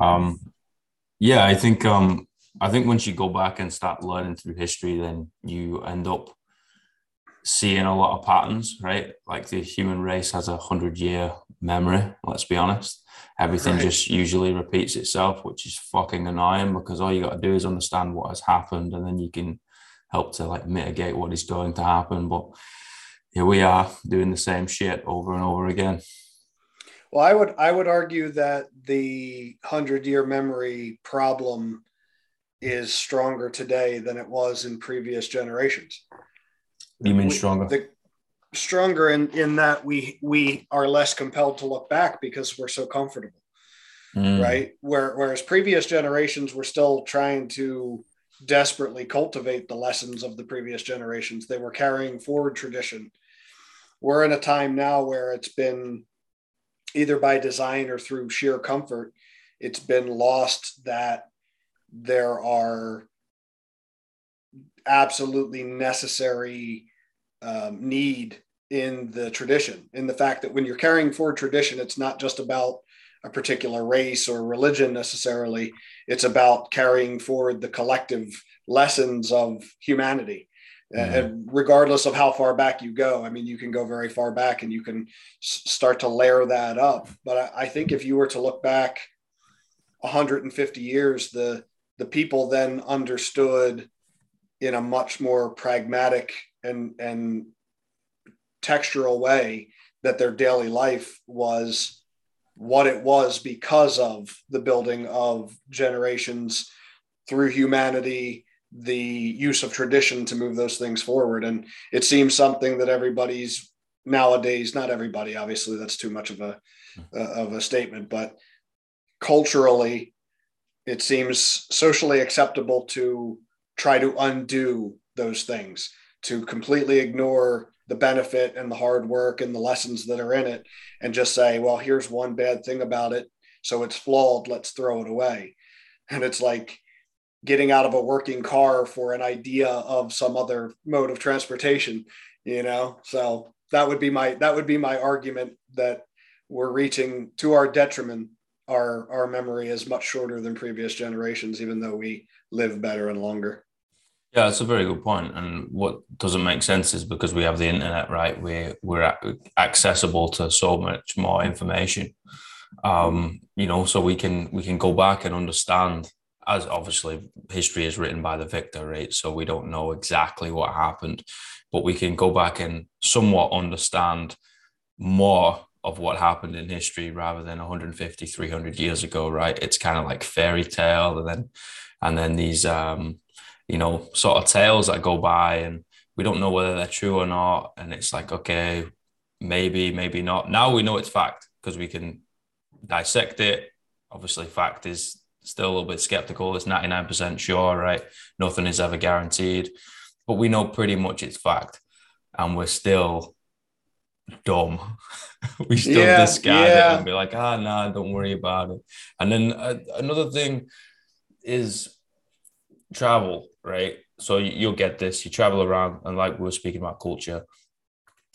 Um, yeah, I think um, I think once you go back and start learning through history, then you end up seeing a lot of patterns, right? Like the human race has a hundred year memory. Let's be honest. Everything right. just usually repeats itself, which is fucking annoying because all you got to do is understand what has happened, and then you can help to like mitigate what is going to happen. But here we are doing the same shit over and over again. Well, I would I would argue that the hundred year memory problem is stronger today than it was in previous generations. You mean stronger? The, stronger in in that we we are less compelled to look back because we're so comfortable, mm. right? Where, whereas previous generations were still trying to desperately cultivate the lessons of the previous generations. They were carrying forward tradition. We're in a time now where it's been either by design or through sheer comfort, it's been lost that there are absolutely necessary um, need in the tradition, in the fact that when you're carrying forward tradition, it's not just about a particular race or religion necessarily, it's about carrying forward the collective lessons of humanity mm-hmm. regardless of how far back you go. I mean, you can go very far back and you can s- start to layer that up. But I, I think if you were to look back 150 years, the the people then understood in a much more pragmatic and and textural way that their daily life was what it was because of the building of generations through humanity the use of tradition to move those things forward. And it seems something that everybody's nowadays, not everybody, obviously, that's too much of a uh, of a statement, but culturally, it seems socially acceptable to try to undo those things, to completely ignore the benefit and the hard work and the lessons that are in it, and just say, well, here's one bad thing about it. So it's flawed. Let's throw it away. And it's like, getting out of a working car for an idea of some other mode of transportation you know? So that would be my that would be my argument that we're reaching to our detriment our our memory is much shorter than previous generations even though we live better and longer. Yeah that's a very good point. And what doesn't make sense is because we have the internet right? We we're accessible to so much more information. Um you know so we can we can go back and understand as obviously history is written by the victor, right? So we don't know exactly what happened, but we can go back and somewhat understand more of what happened in history rather than 150 300 years ago right? It's kind of like fairy tale and then and then these um you know sort of tales that go by and we don't know whether they're true or not and it's like okay maybe maybe not. Now we know it's fact because we can dissect it. Obviously fact is still a little bit skeptical. It's 99% sure, right? Nothing is ever guaranteed, but we know pretty much it's fact. And we're still dumb. we still yeah, discard yeah. it and be like, ah, oh, nah, don't worry about it. And then uh, another thing is travel, right? So you'll get this, you travel around, and like we were speaking about culture,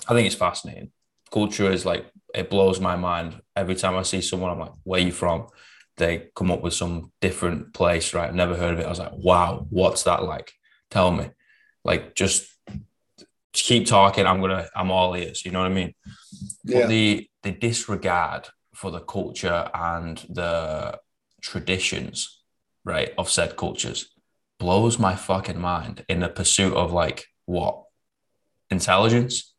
I think it's fascinating. Culture is like, it blows my mind. Every time I see someone, I'm like, where are you from? They come up with some different place, right? Never heard of it. I was like, wow, what's that like? Tell me. Like just keep talking. I'm gonna, I'm all ears. You know what I mean? Yeah. But the the disregard for the culture and the traditions, right, of said cultures blows my fucking mind in the pursuit of like what? Intelligence?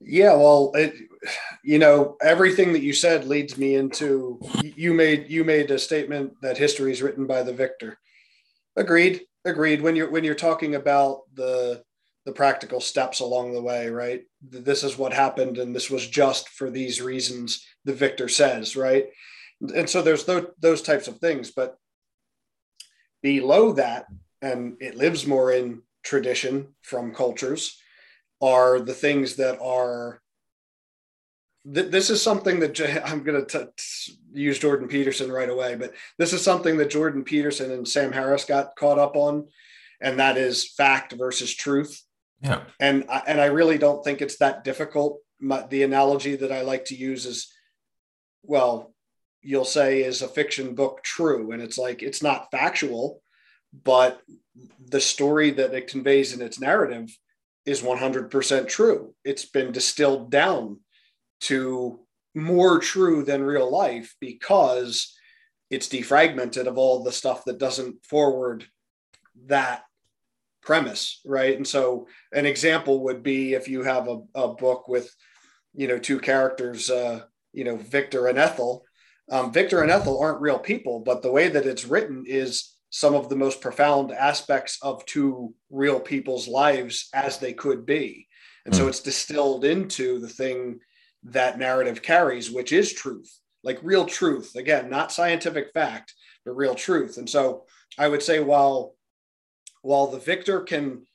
Yeah, well, it, you know, everything that you said leads me into you made you made a statement that history is written by the victor. Agreed, agreed. When you're when you're talking about the the practical steps along the way, right? This is what happened, and this was just for these reasons. The victor says, right? And so there's those those types of things, but below that, and it lives more in tradition from cultures, are the things that are th- this is something that J- I'm going to use Jordan Peterson right away, but this is something that Jordan Peterson and Sam Harris got caught up on, and that is fact versus truth. Yeah. And I, and I really don't think it's that difficult. My, the analogy that I like to use is, well, you'll say is a fiction book true and it's like it's not factual but the story that it conveys in its narrative is 100% true it's been distilled down to more true than real life because it's defragmented of all the stuff that doesn't forward that premise right? And so an example would be if you have a, a book with you know two characters uh you know victor and ethel. Um, victor and ethel aren't real people but the way that it's written is some of the most profound aspects of two real people's lives as they could be. And so hmm. it's distilled into the thing that narrative carries which is truth like real truth. Again not scientific fact but real truth. And so i would say while while the victor can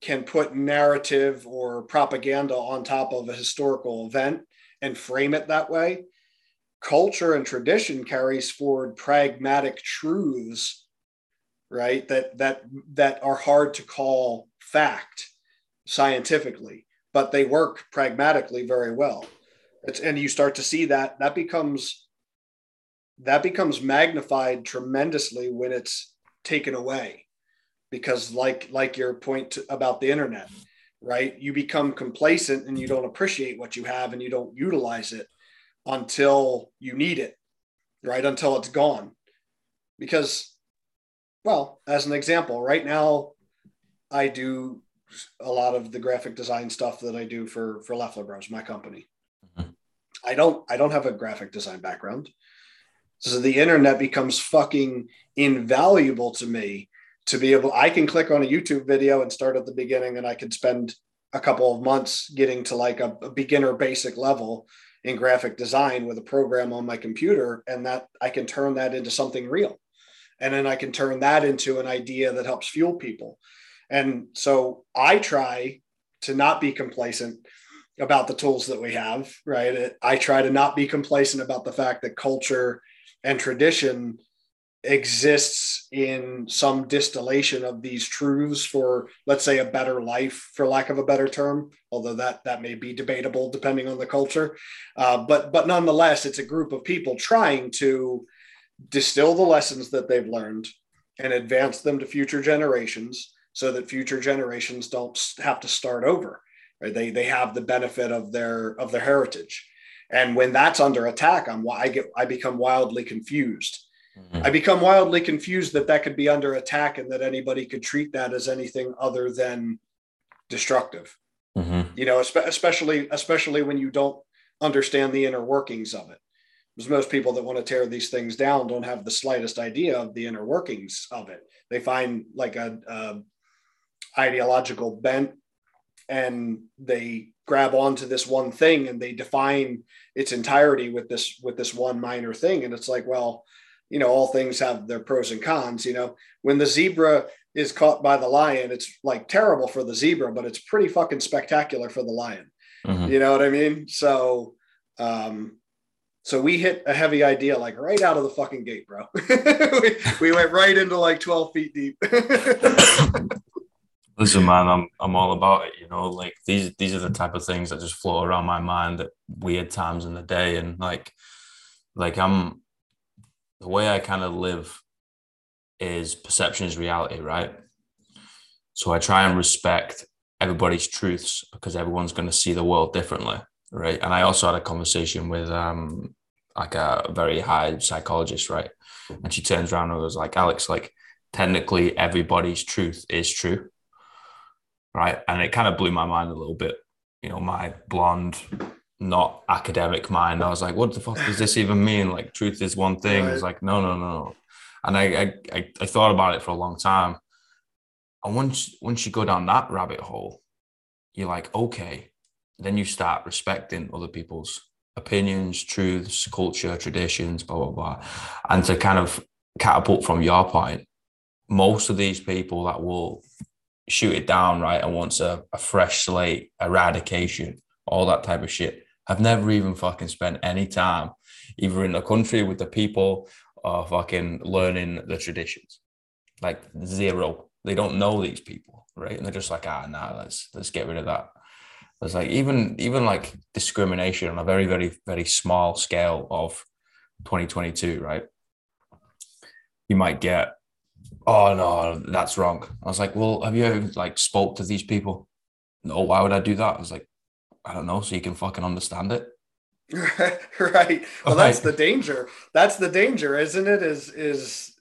can put narrative or propaganda on top of a historical event and frame it that way culture and tradition carries forward pragmatic truths right that that that are hard to call fact scientifically but they work pragmatically very well. It's, and you start to see that that becomes that becomes magnified tremendously when it's taken away because like like your point about the internet right? You become complacent and you don't appreciate what you have and you don't utilize it until you need it right? Until it's gone. Because well as an example right now i do a lot of the graphic design stuff that i do for for leffler bros my company. Mm-hmm. i don't i don't have a graphic design background. So the internet becomes fucking invaluable to me to be able i can click on a youtube video and start at the beginning and i can spend a couple of months getting to like a, a beginner basic level in graphic design with a program on my computer and that i can turn that into something real. And then i can turn that into an idea that helps fuel people and so i try to not be complacent about the tools that we have right? I try to not be complacent about the fact that culture and tradition exists in some distillation of these truths for let's say a better life for lack of a better term although that that may be debatable depending on the culture. Uh, but but nonetheless it's a group of people trying to distill the lessons that they've learned and advance them to future generations so that future generations don't have to start over right they they have the benefit of their of their heritage and when that's under attack i'm i get i become wildly confused Mm-hmm. I become wildly confused that that could be under attack and that anybody could treat that as anything other than destructive. Mm-hmm. You know, especially especially when you don't understand the inner workings of it. Because most people that want to tear these things down don't have the slightest idea of the inner workings of it. They find like a, a ideological bent and they grab onto this one thing and they define its entirety with this with this one minor thing and it's like well you know, all things have their pros and cons. You know, when the zebra is caught by the lion, it's like terrible for the zebra, but it's pretty fucking spectacular for the lion. Mm-hmm. You know what I mean? So, um, so we hit a heavy idea like right out of the fucking gate, bro. we, we went right into like 12 feet deep. Listen, man, I'm I'm all about it. You know, like these these are the type of things that just float around my mind at weird times in the day, and like, like I'm the way I kind of live is perception is reality, right? So I try and respect everybody's truths because everyone's going to see the world differently, right? And I also had a conversation with um like a very high psychologist, right? And she turns around and goes like, Alex, like technically everybody's truth is true, right? And it kind of blew my mind a little bit. You know, my blonde not academic mind. I was like, what the fuck does this even mean? Like, truth is one thing. Right. It's like, no, no, no. And I, I, I thought about it for a long time. And once, once you go down that rabbit hole, you're like, okay. Then you start respecting other people's opinions, truths, culture, traditions, blah, blah, blah. And to kind of catapult from your point, most of these people that will shoot it down, right, and wants a, a fresh slate, eradication, all that type of shit, I've never even fucking spent any time either in the country with the people or fucking learning the traditions. Like zero. They don't know these people, right? And they're just like, ah, nah, let's let's get rid of that. There's like even even like discrimination on a very very very small scale of 2022, right? You might get, oh no, that's wrong. I was like, well, have you ever like spoke to these people? No, why would I do that? I was like, I don't know, so you can fucking understand it. right. Well, that's the danger. That's the danger, isn't it? Is is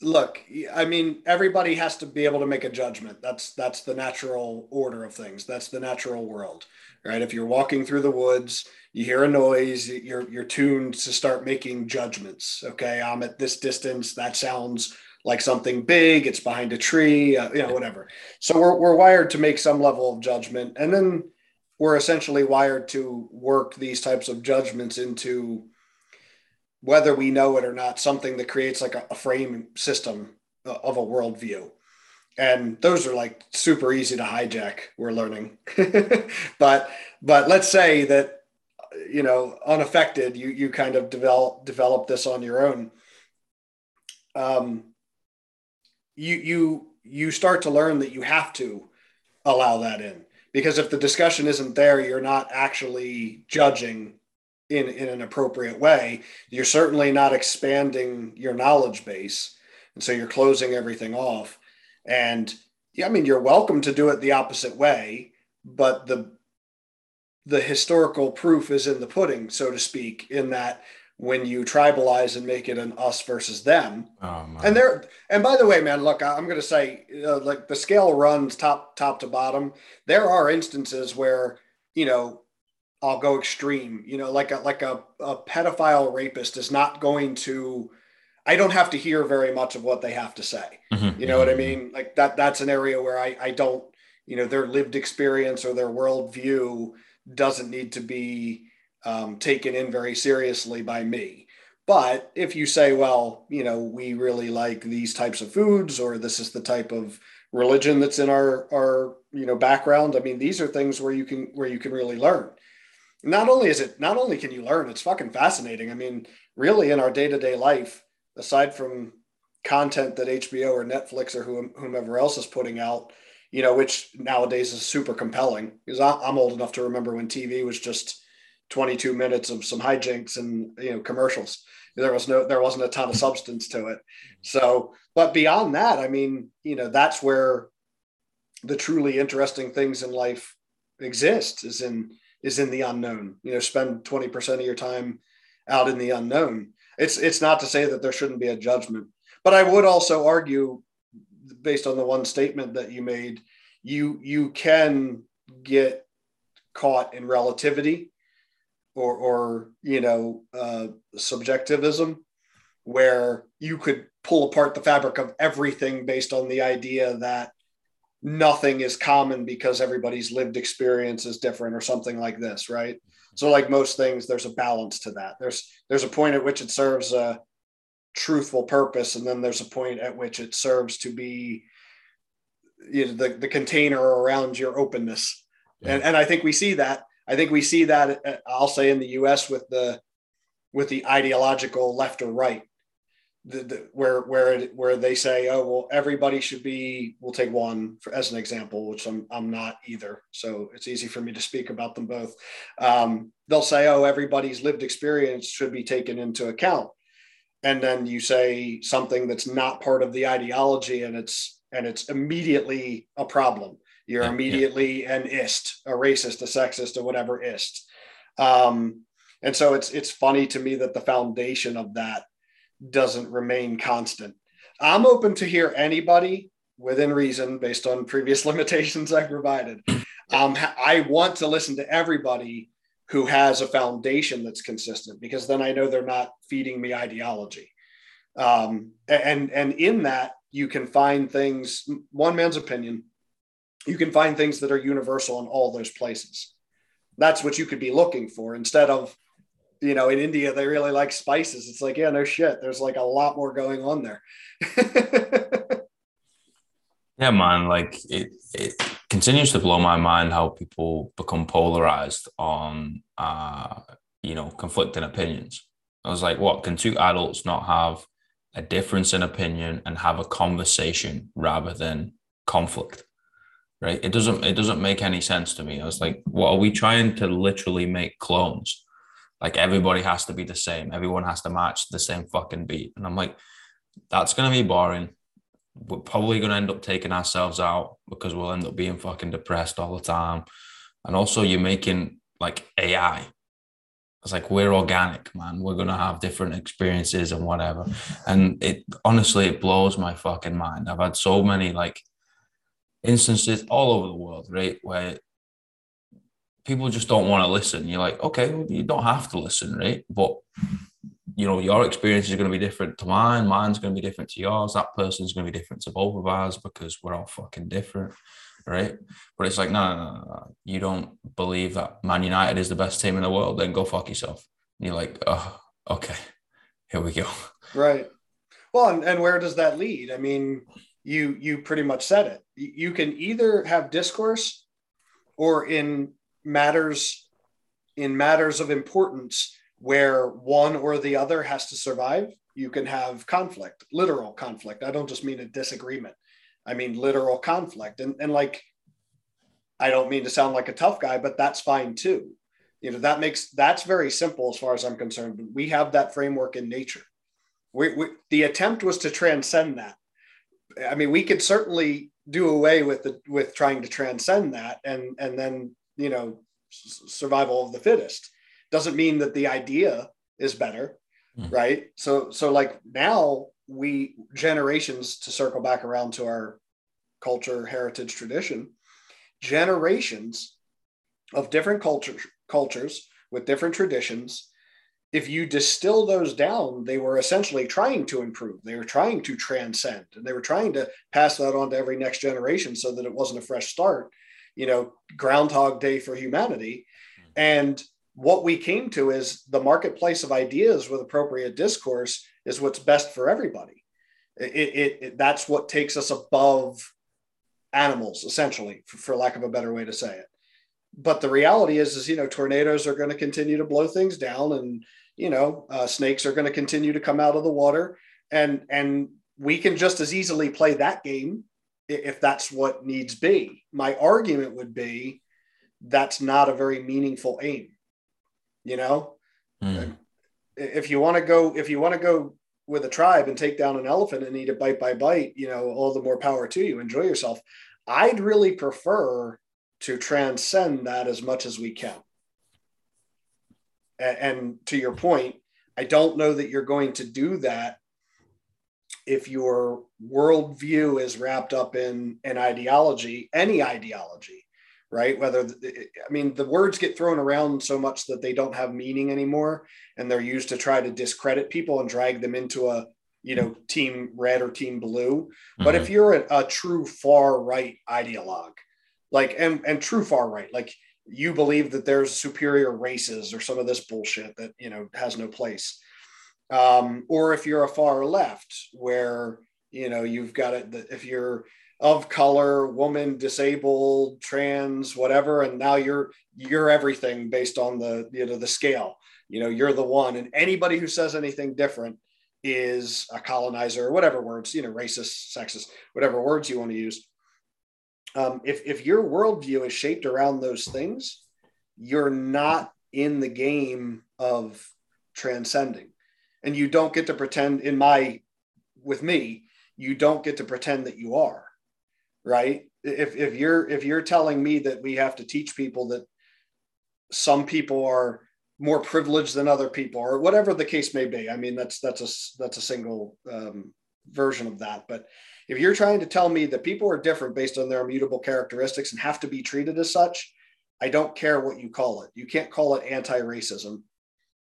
look, I mean, everybody has to be able to make a judgment. That's that's the natural order of things. That's the natural world, right? If you're walking through the woods, you hear a noise, you're you're tuned to start making judgments. Okay, I'm at this distance. That sounds like something big. It's behind a tree. Uh, you know, whatever. So we're we're wired to make some level of judgment, and then we're essentially wired to work these types of judgments into whether we know it or not, something that creates like a, a frame system uh, of a worldview. And those are like super easy to hijack. We're learning, but but let's say that you know unaffected, you you kind of develop develop this on your own. Um, you you you start to learn that you have to allow that in because if the discussion isn't there, you're not actually judging in, in an appropriate way, you're certainly not expanding your knowledge base. And so you're closing everything off. And yeah, I mean, you're welcome to do it the opposite way, but the the historical proof is in the pudding, so to speak, in that when you tribalize and make it an us versus them. Oh, and there, and by the way, man, look, I'm going to say, uh, like the scale runs top top to bottom. There are instances where you know I'll go extreme. You know, like a like a, a pedophile rapist is not going to. I don't have to hear very much of what they have to say. Mm-hmm. You know what I mm-hmm. mean? Like that. That's an area where I I don't. You know, their lived experience or their worldview doesn't need to be um, taken in very seriously by me. But if you say, well, you know, we really like these types of foods, or this is the type of religion that's in our our you know background, I mean, these are things where you can where you can really learn not only is it not only can you learn it's fucking fascinating i mean really in our day-to-day life aside from content that hbo or netflix or whomever else is putting out you know which nowadays is super compelling because i'm old enough to remember when tv was just 22 minutes of some hijinks and you know commercials there was no there wasn't a ton of substance to it so but beyond that i mean you know that's where the truly interesting things in life exist is in is in the unknown. You know, spend 20% of your time out in the unknown. It's it's not to say that there shouldn't be a judgment, but I would also argue, based on the one statement that you made, you you can get caught in relativity or or you know uh, subjectivism where you could pull apart the fabric of everything based on the idea that nothing is common because everybody's lived experience is different or something like this right? So like most things there's a balance to that. There's there's a point at which it serves a truthful purpose and then there's a point at which it serves to be you know, the, the container around your openness yeah. and, and i think we see that i think we see that uh, i'll say in the us with the with the ideological left or right the, the, where where it, where they say, oh well, everybody should be. We'll take one for, as an example, which I'm I'm not either, so it's easy for me to speak about them both. Um, they'll say, oh, everybody's lived experience should be taken into account, and then you say something that's not part of the ideology, and it's and it's immediately a problem. You're yeah, immediately yeah. an ist, a racist, a sexist, or whatever ist. Um, and so it's it's funny to me that the foundation of that doesn't remain constant. I'm open to hear anybody within reason based on previous limitations I provided. Um, I want to listen to everybody who has a foundation that's consistent because then I know they're not feeding me ideology. Um, and and in that you can find things. One man's opinion. You can find things that are universal in all those places. That's what you could be looking for instead of you know, in India, they really like spices. It's like, yeah, no shit. There's like a lot more going on there. yeah, man. Like it, it continues to blow my mind how people become polarized on, uh, you know, conflicting opinions. I was like, what can two adults not have a difference in opinion and have a conversation rather than conflict? Right? It doesn't. It doesn't make any sense to me. I was like, what are we trying to literally make clones? Like everybody has to be the same. Everyone has to match the same fucking beat. And I'm like, that's gonna be boring. We're probably gonna end up taking ourselves out because we'll end up being fucking depressed all the time. And also you're making like AI. It's like we're organic, man. We're gonna have different experiences and whatever. And it honestly it blows my fucking mind. I've had so many like instances all over the world, right? Where people just don't want to listen. You're like, okay, well, you don't have to listen, right? But you know, your experience is going to be different to mine. Mine's going to be different to yours. That person's going to be different to both of ours because we're all fucking different, right? But it's like, no, no, no, no. You don't believe that Man United is the best team in the world? Then go fuck yourself. And you're like, oh, okay, here we go. Right. Well, and, and where does that lead? I mean, you you pretty much said it. You can either have discourse, or in matters in matters of importance where one or the other has to survive, you can have conflict, literal conflict. I don't just mean a disagreement. I mean literal conflict. And, and like, I don't mean to sound like a tough guy, but that's fine too. You know, that makes that's very simple as far as I'm concerned. We have that framework in nature. We, we, the attempt was to transcend that. I mean, we could certainly do away with the with trying to transcend that and and then you know survival of the fittest doesn't mean that the idea is better mm. right so so like now we generations to circle back around to our culture heritage tradition generations of different cultures cultures with different traditions if you distill those down they were essentially trying to improve they were trying to transcend and they were trying to pass that on to every next generation so that it wasn't a fresh start you know, Groundhog Day for humanity. And what we came to is the marketplace of ideas with appropriate discourse is what's best for everybody. It, it, it that's what takes us above animals, essentially, for, for lack of a better way to say it. But the reality is, is you know, tornadoes are going to continue to blow things down, and you know, uh, snakes are going to continue to come out of the water, and and we can just as easily play that game if that's what needs be. My argument would be that's not a very meaningful aim. You know, mm. if you want to go, if you want to go with a tribe and take down an elephant and eat it bite by bite, you know, all the more power to you. Enjoy yourself. I'd really prefer to transcend that as much as we can. And, and to your point, I don't know that you're going to do that if your worldview is wrapped up in an ideology, any ideology, right? Whether, I mean, the words get thrown around so much that they don't have meaning anymore. And they're used to try to discredit people and drag them into a, you know, team red or team blue. Mm-hmm. But if mm-hmm. you're a, a true far right ideologue, like, and, and true far right, like you believe that there's superior races or some of this bullshit that, you know, has no place um, or if you're a far left where you know you've got it if you're of color woman disabled trans whatever and now you're you're everything based on the you know the scale. You know you're the one and anybody who says anything different is a colonizer or whatever words you know racist sexist whatever words you want to use. Um, if if your worldview is shaped around those things you're not in the game of transcending. And you don't get to pretend in my with me you don't get to pretend that you are right? If, if you're if you're telling me that we have to teach people that some people are more privileged than other people or whatever the case may be i mean that's that's a that's a single um, version of that. But if you're trying to tell me that people are different based on their immutable characteristics and have to be treated as such i don't care what you call it. You can't call it anti-racism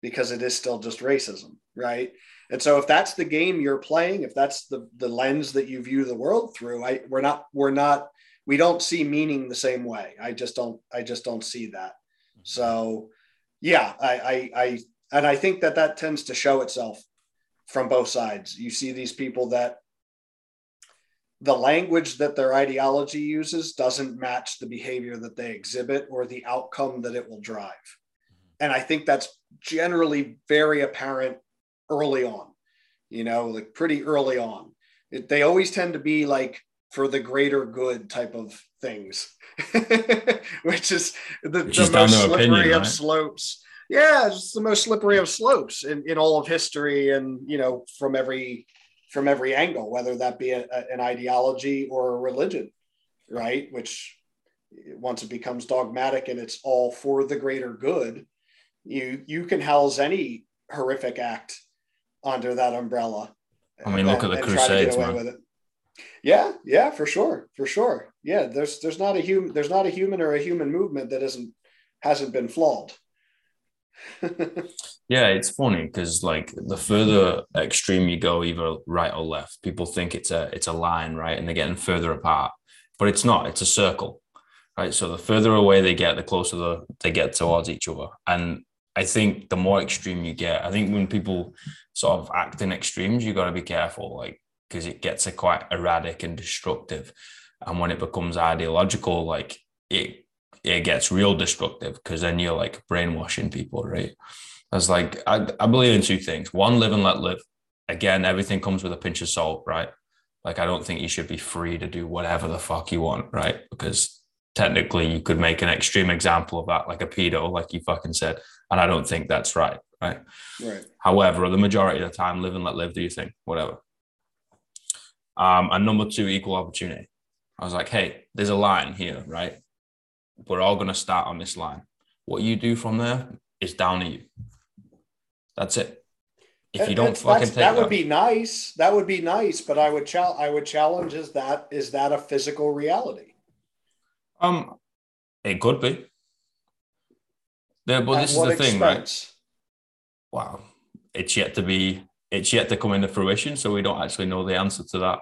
because it is still just racism, right? And so if that's the game you're playing, if that's the the lens that you view the world through, I we're not we're not we don't see meaning the same way. I just don't I just don't see that. Mm-hmm. So yeah, I I, I and I think that that tends to show itself from both sides. You see these people that the language that their ideology uses doesn't match the behavior that they exhibit or the outcome that it will drive. And I think that's generally very apparent early on, you know, like pretty early on. It, they always tend to be like for the greater good type of things, which is the, the most slippery opinion, of right? slopes. Yeah, it's the most slippery of slopes in, in all of history, and you know, from every from every angle, whether that be a, a, an ideology or a religion, right? Which once it becomes dogmatic and it's all for the greater good, you you can house any horrific act under that umbrella. I mean, look at the Crusades, man. Yeah, yeah, for sure, for sure. Yeah, there's there's not a human there's not a human or a human movement that isn't hasn't been flawed. yeah, it's funny because like the further extreme you go, either right or left, people think it's a it's a line, right, and they're getting further apart, but it's not. It's a circle, right? So the further away they get, the closer the, they get towards each other, and I think the more extreme you get, I think when people sort of act in extremes, you got to be careful, like because it gets a quite erratic and destructive, and when it becomes ideological, like it it gets real destructive because then you're like brainwashing people, right? That's like I, I believe in two things: one, live and let live. Again, everything comes with a pinch of salt, right? Like I don't think you should be free to do whatever the fuck you want, right? Because technically you could make an extreme example of that, like a pedo, like you fucking said. And I don't think that's right. Right. Right. However, the majority of the time, live and let live, do you think? Whatever. Um, and number two, equal opportunity. I was like, hey, there's a line here, right? We're all going to start on this line. What you do from there is down to you. That's it. If you don't fucking take that would be nice. That would be nice, but I would challenge. I would challenge is that is that a physical reality? Um, it could be. Yeah, but this is the thing, right? Wow, it's yet to be. It's yet to come into fruition, so we don't actually know the answer to that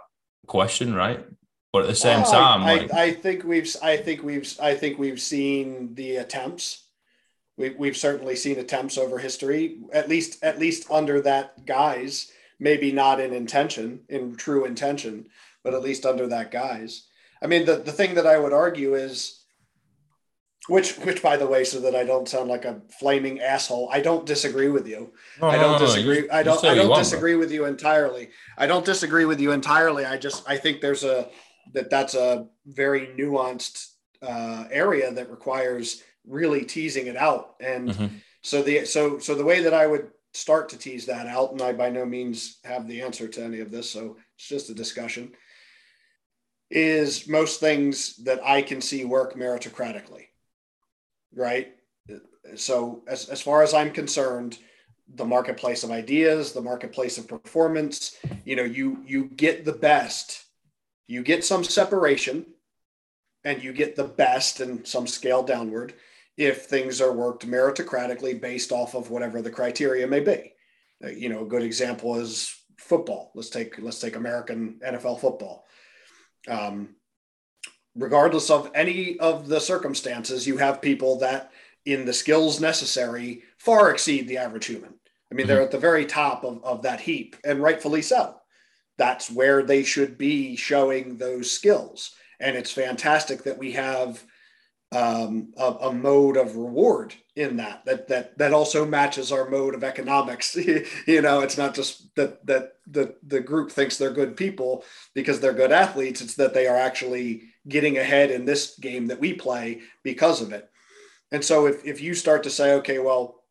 question, right? But at the same well, time, I, like, I, I, think we've, I think we've, I think we've seen the attempts. We, we've certainly seen attempts over history, at least, at least under that guise. Maybe not in intention, in true intention, but at least under that guise. I mean, the the thing that I would argue is, which which by the way, so that I don't sound like a flaming asshole, I don't disagree with you. No, I don't no, disagree. No, you, I don't. I don't disagree with you entirely. I don't disagree with you entirely. I just I think there's a that that's a very nuanced uh, area that requires really teasing it out. And mm-hmm. so the so so the way that I would start to tease that out, and I by no means have the answer to any of this, so it's just a discussion. Is most things that I can see work meritocratically, right? So as as far as I'm concerned, the marketplace of ideas, the marketplace of performance, you know, you you get the best you get some separation and you get the best and some scale downward if things are worked meritocratically based off of whatever the criteria may be. Uh, you know, a good example is football. Let's take let's take American NFL football. Um, regardless of any of the circumstances, you have people that, in the skills necessary, far exceed the average human. I mean, mm-hmm. they're at the very top of, of that heap, and rightfully so that's where they should be showing those skills. And it's fantastic that we have um, a, a, mode of reward in that that that that also matches our mode of economics. you know, it's not just that that the the group thinks they're good people because they're good athletes. It's that they are actually getting ahead in this game that we play because of it. And so if if you start to say, okay, well,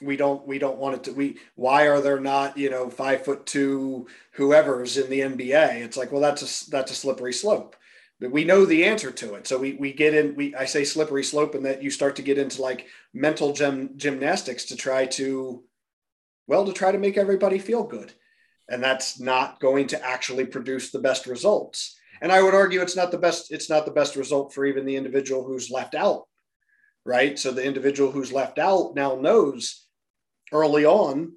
we don't we don't want it to we why are there not you know five foot two whoever's in the nba it's like well that's a that's a slippery slope. But we know the answer to it. So we we get in we i say slippery slope and that you start to get into like mental gym, gymnastics to try to well to try to make everybody feel good. And that's not going to actually produce the best results and i would argue it's not the best it's not the best result for even the individual who's left out right so the individual who's left out now knows early on,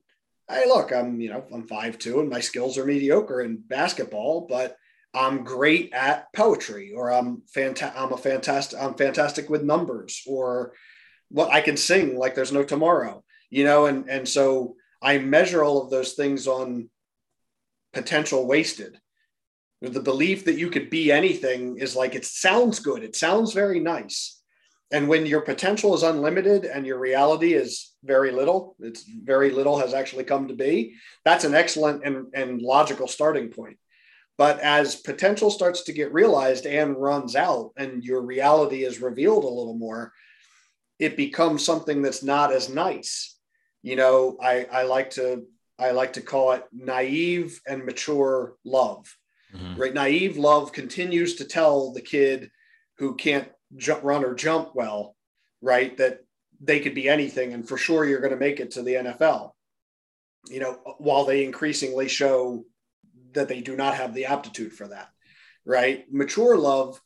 hey, look, I'm, you know, I'm five two and my skills are mediocre in basketball, but I'm great at poetry or I'm fantastic. I'm a fantastic, I'm fantastic with numbers or what I can sing like there's no tomorrow, you know? And, and so I measure all of those things on potential wasted. The belief that you could be anything is like, it sounds good. It sounds very nice and when your potential is unlimited and your reality is very little it's very little has actually come to be that's an excellent and, and logical starting point but as potential starts to get realized and runs out and your reality is revealed a little more it becomes something that's not as nice. You know, I, I like to I like to call it naive and mature love. Mm-hmm. Right? Naive love continues to tell the kid who can't jump, run or jump well, right, that they could be anything and for sure you're going to make it to the NFL. You know, while they increasingly show that they do not have the aptitude for that, right? Mature love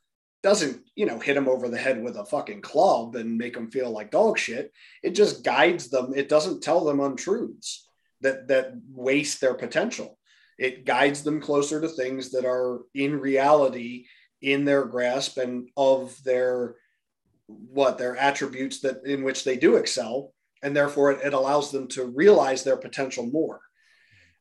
doesn't, you know, hit them over the head with a fucking club and make them feel like dog shit. It just guides them. It doesn't tell them untruths that that waste their potential. It guides them closer to things that are in reality in their grasp and of their what their attributes that in which they do excel. And therefore it, it allows them to realize their potential more.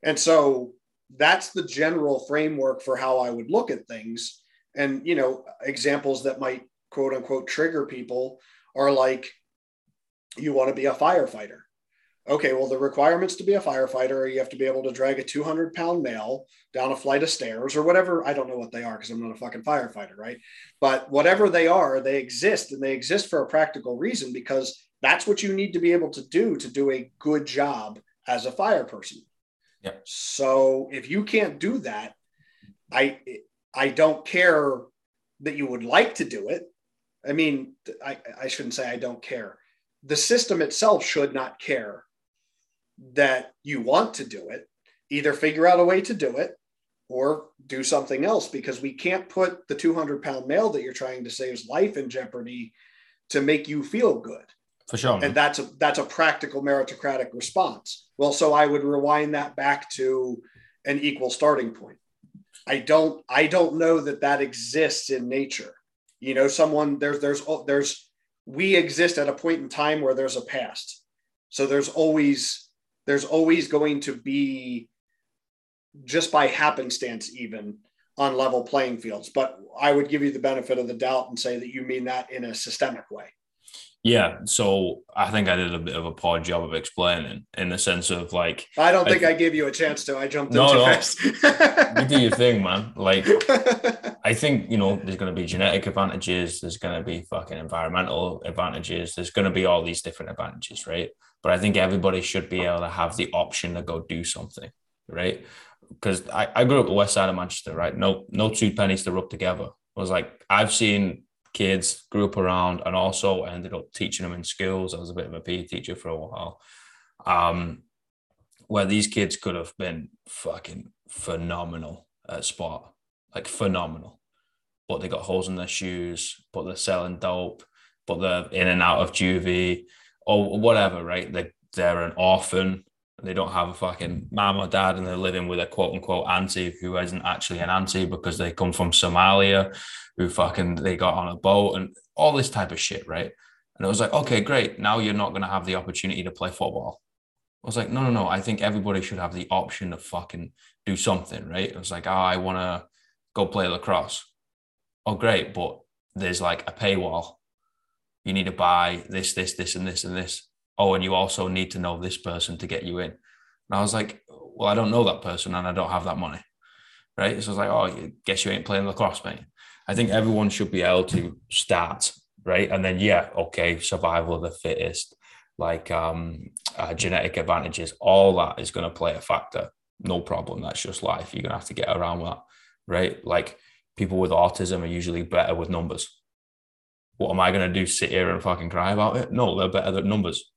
And so that's the general framework for how i would look at things. And you know examples that might quote unquote trigger people are like you want to be a firefighter okay well the requirements to be a firefighter are you have to be able to drag a 200 pound male down a flight of stairs or whatever i don't know what they are because i'm not a fucking firefighter right but whatever they are they exist and they exist for a practical reason because that's what you need to be able to do to do a good job as a fire person yep. so if you can't do that i I don't care that you would like to do it. I mean, I, I shouldn't say I don't care. The system itself should not care that you want to do it. Either figure out a way to do it or do something else because we can't put the 200 pound male that you're trying to save's life in jeopardy to make you feel good. For sure. And that's a that's a practical meritocratic response. Well, so I would rewind that back to an equal starting point. I don't I don't know that that exists in nature. You know, someone there's there's there's we exist at a point in time where there's a past. So there's always there's always going to be just by happenstance even on level playing fields. But I would give you the benefit of the doubt and say that you mean that in a systemic way. Yeah, so I think I did a bit of a poor job of explaining in the sense of like I don't think I, I gave you a chance to. I jumped no, no. you do your thing, man. Like I think you know there's going to be genetic advantages. There's going to be fucking environmental advantages. There's going to be all these different advantages, right? But I think everybody should be able to have the option to go do something, right? Because I, I grew up the west side of Manchester, right? No no two pennies to rub together. I was like I've seen kids, grew up around, and also ended up teaching them in schools. I was a bit of a PE teacher for a while, um, where these kids could have been fucking phenomenal at sport, like phenomenal. But they got holes in their shoes, but they're selling dope, but they're in and out of juvie or whatever, right? They, they're an orphan they don't have a fucking mom or dad and they're living with a quote unquote auntie who isn't actually an auntie because they come from Somalia, who fucking they got on a boat and all this type of shit, right? And it was like, okay, great. Now you're not going to have the opportunity to play football. I was like, no, no, no. I think everybody should have the option to fucking do something, right? It was like, oh, I want to go play lacrosse. Oh, great. But there's like a paywall. You need to buy this, this, this, and this, and this oh, and you also need to know this person to get you in. And I was like, well, I don't know that person and I don't have that money. Right. So I was like, oh, I guess you ain't playing lacrosse, mate. I think everyone should be able to start. Right. And then, yeah, okay, survival of the fittest, like um, uh, genetic advantages, all that is going to play a factor. No problem. That's just life. You're going to have to get around that. Right. Like people with autism are usually better with numbers. What am I going to do? Sit here and fucking cry about it? No, they're better at numbers.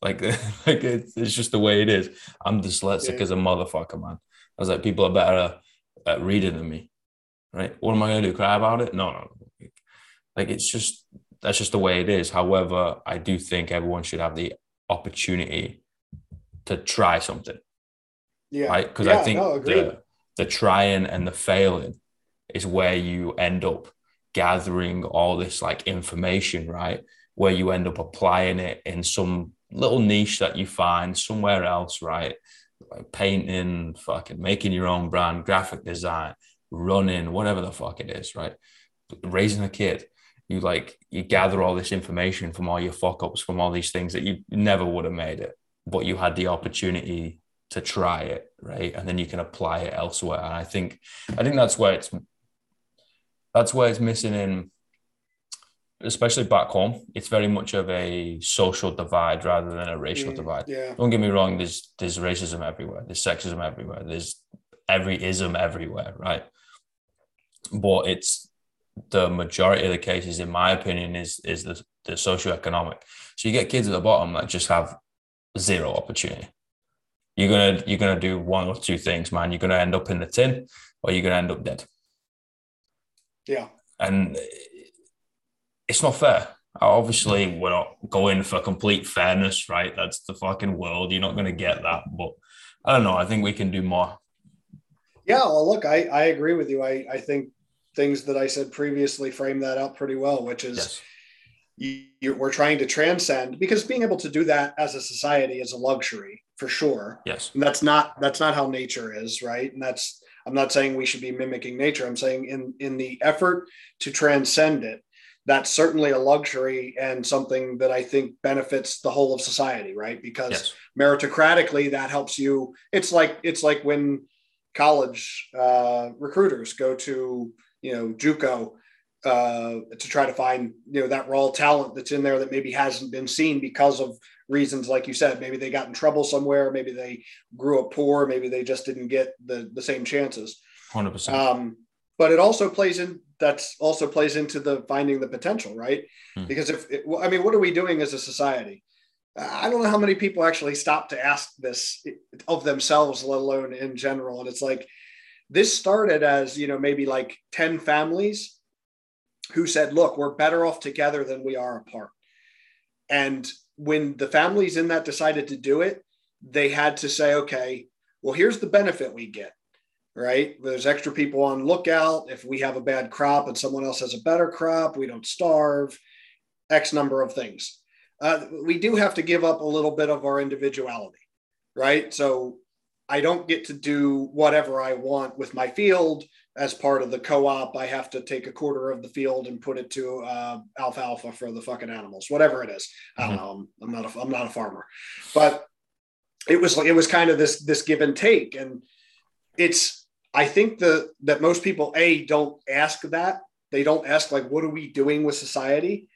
Like, like it's, it's just the way it is. I'm dyslexic yeah. as a motherfucker, man. I was like, people are better at reading than me, right? What am I going to do? Cry about it? No, no. Like, it's just that's just the way it is. However, I do think everyone should have the opportunity to try something. Yeah. Right. Because yeah, I think no, the, the trying and the failing is where you end up gathering all this like information, right? Where you end up applying it in some little niche that you find somewhere else, right? Like painting, fucking making your own brand, graphic design, running, whatever the fuck it is, right? Raising a kid, you like you gather all this information from all your fuck ups, from all these things that you never would have made it, but you had the opportunity to try it, right? And then you can apply it elsewhere. And I think, I think that's where it's that's where it's missing in especially back home, it's very much of a social divide rather than a racial Mm, divide. yeah. Don't get me wrong. There's there's racism everywhere. There's sexism everywhere. There's every ism everywhere, right? But it's the majority of the cases, in my opinion, is is the the socioeconomic. So you get kids at the bottom that just have zero opportunity. You're gonna you're gonna do one or two things, man. You're gonna end up in the tin, or you're gonna end up dead. Yeah. And it's not fair. Obviously, mm. we're not going for complete fairness, right? That's the fucking world. You're not going to get that. But I don't know. I think we can do more. Yeah, well, look, I, I agree with you. I, I think things that I said previously frame that out pretty well, which is Yes. you, you, we're trying to transcend because being able to do that as a society is a luxury for sure. Yes. And that's not that's not how nature is, right? And that's I'm not saying we should be mimicking nature. I'm saying in in the effort to transcend it, that's certainly a luxury and something that I think benefits the whole of society, right? Because Yes. meritocratically that helps you it's like it's like when college uh, recruiters go to you know juco uh, to try to find you know that raw talent that's in there that maybe hasn't been seen because of reasons like you said maybe they got in trouble somewhere maybe they grew up poor maybe they just didn't get the the same chances. 100%. um, but it also plays in that's also plays into the finding the potential right? Hmm. because if it, i mean what are we doing as a society? I don't know how many people actually stop to ask this of themselves let alone in general. And it's like this started as you know maybe like 10 families who said look we're better off together than we are apart. And when the families in that decided to do it they had to say okay well here's the benefit we get right? There's extra people on lookout. If we have a bad crop and someone else has a better crop, we don't starve, X number of things. Uh, we do have to give up a little bit of our individuality, right? So I don't get to do whatever I want with my field as part of the co-op. I have to take a quarter of the field and put it to uh, alfalfa for the fucking animals, whatever it is. I don't Mhm. know. I'm, I'm not a, I'm not a farmer, but it was like, it was kind of this, this give and take. And it's, I think the that most people a don't ask that they don't ask like what are we doing with society,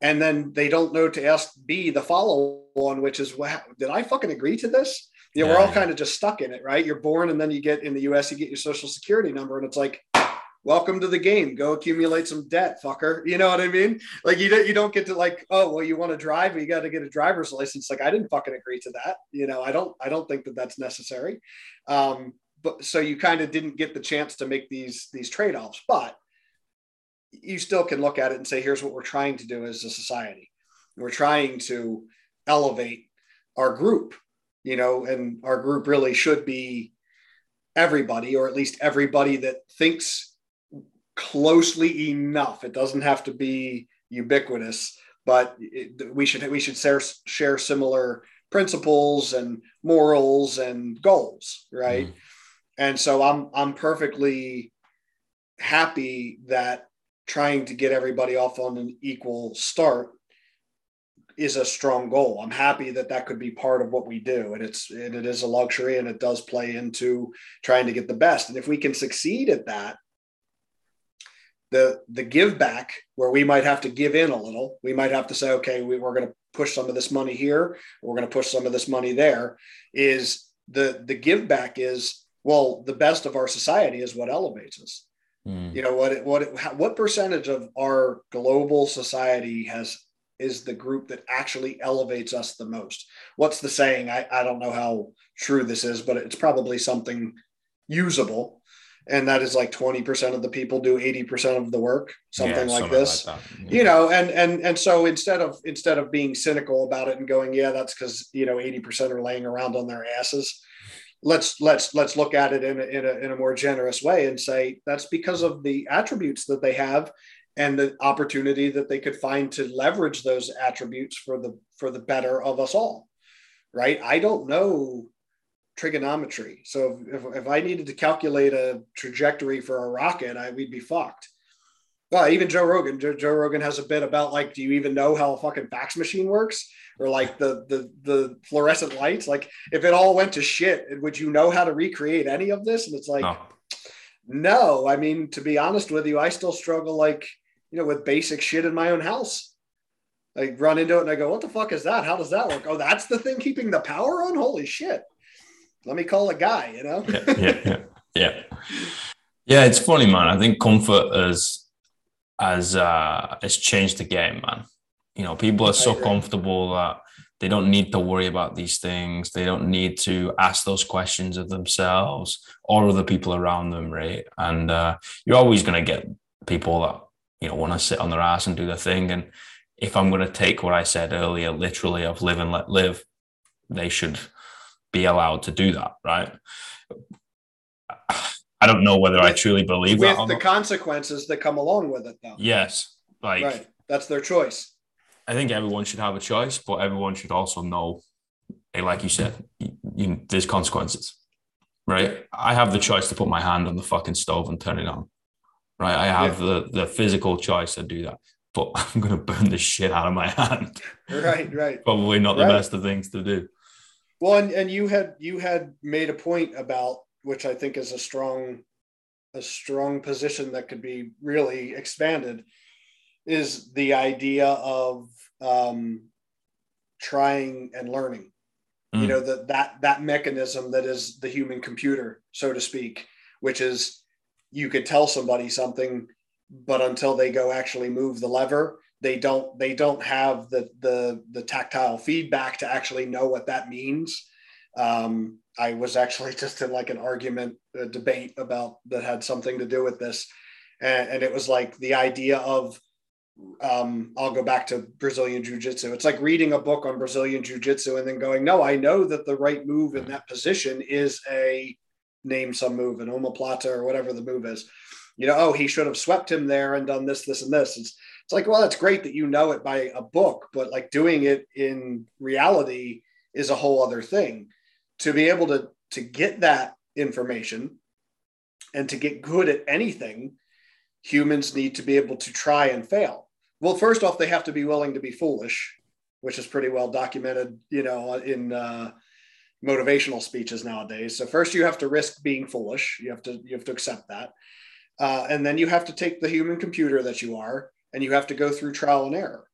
and then they don't know to ask b the follow on which is what did I fucking agree to this? Yeah, we're all kind of just stuck in it, right? You're born and then you get in the U.S. you get your social security number and it's like. Welcome to the game. Go accumulate some debt, fucker. You know what I mean? Like you don't you don't get to like, oh well, you want to drive, but you got to get a driver's license. Like I didn't fucking agree to that. You know, I don't I don't think that that's necessary. Um, but so you kind of didn't get the chance to make these these trade-offs but you still can look at it and say here's what we're trying to do as a society we're trying to elevate our group you know and our group really should be everybody or at least everybody that thinks closely enough it doesn't have to be ubiquitous but it, we should we should share share similar principles and morals and goals right Mhm. and so i'm i'm perfectly happy that trying to get everybody off on an equal start is a strong goal. I'm happy that that could be part of what we do and it's and it is a luxury and it does play into trying to get the best. And if we can succeed at that the the give back where we might have to give in a little we might have to say okay we, we're going to push some of this money here we're going to push some of this money there is the the give back is well the best of our society is what elevates us. Mm. you know what it, what it, what percentage of our global society has is the group that actually elevates us the most. What's the saying? I, I don't know how true this is but it's probably something usable. And that is like 20% of the people do 80% of the work something Yeah, like this. that. you know and and and so instead of instead of being cynical about it and going yeah that's because you know 80% are laying around on their asses let's let's let's look at it in a, in a, in a more generous way and say that's because of the attributes that they have and the opportunity that they could find to leverage those attributes for the for the better of us all right i don't know trigonometry so if, if i needed to calculate a trajectory for a rocket I, we'd be fucked well, even Joe Rogan. Joe, Joe Rogan has a bit about like, do you even know how a fucking fax machine works, or like the the the fluorescent lights? Like, if it all went to shit, would you know how to recreate any of this? And it's like, no. no. I mean, to be honest with you, I still struggle. Like, you know, with basic shit in my own house. I run into it and I go, what the fuck is that? How does that work? Oh, that's the thing keeping the power on? Holy shit. Let me call a guy, you know? yeah, yeah, yeah, yeah. Yeah, it's funny, man. I think comfort has has uh has changed the game, man. You know, people are so comfortable that they don't need to worry about these things. They don't need to ask those questions of themselves or other people around them, right? And uh, you're always going to get people that you know want to sit on their ass and do their thing. And if I'm going to take what I said earlier, literally of live and let live, they should be allowed to do that, right? I don't know whether with, I truly believe with that. the consequences that come along with it, though. Yes, like right. that's their choice. I think everyone should have a choice, but everyone should also know, eh, like you said, you, you, there's consequences, right? I have the choice to put my hand on the fucking stove and turn it on, right? I have yeah. the the physical choice to do that, but I'm gonna burn the shit out of my hand. Right, right. Probably not the right. best of things to do. Well, and, and you had you had made a point about which I think is a strong a strong position that could be really expanded is the idea of um, trying and learning. Mm. You know that that that mechanism that is the human computer, so to speak, which is you could tell somebody something, but until they go actually move the lever, they don't they don't have the the the tactile feedback to actually know what that means. Um, I was actually just in like an argument, a debate about that had something to do with this, and, and it was like the idea of um, I'll go back to Brazilian Jiu Jitsu. It's like reading a book on Brazilian Jiu Jitsu and then going, no, I know that the right move in that position is a name some move, an omoplata or whatever the move is. You know, oh, he should have swept him there and done this, this, and this. It's, it's like, well, it's great that you know it by a book, but like doing it in reality is a whole other thing. To be able to to get that information and to get good at anything, humans need to be able to try and fail. Well, first off, they have to be willing to be foolish, which is pretty well documented, you know, in uh, motivational speeches nowadays. So first, you have to risk being foolish. You have to you have to accept that, uh, and then you have to take the human computer that you are, and you have to go through trial and error.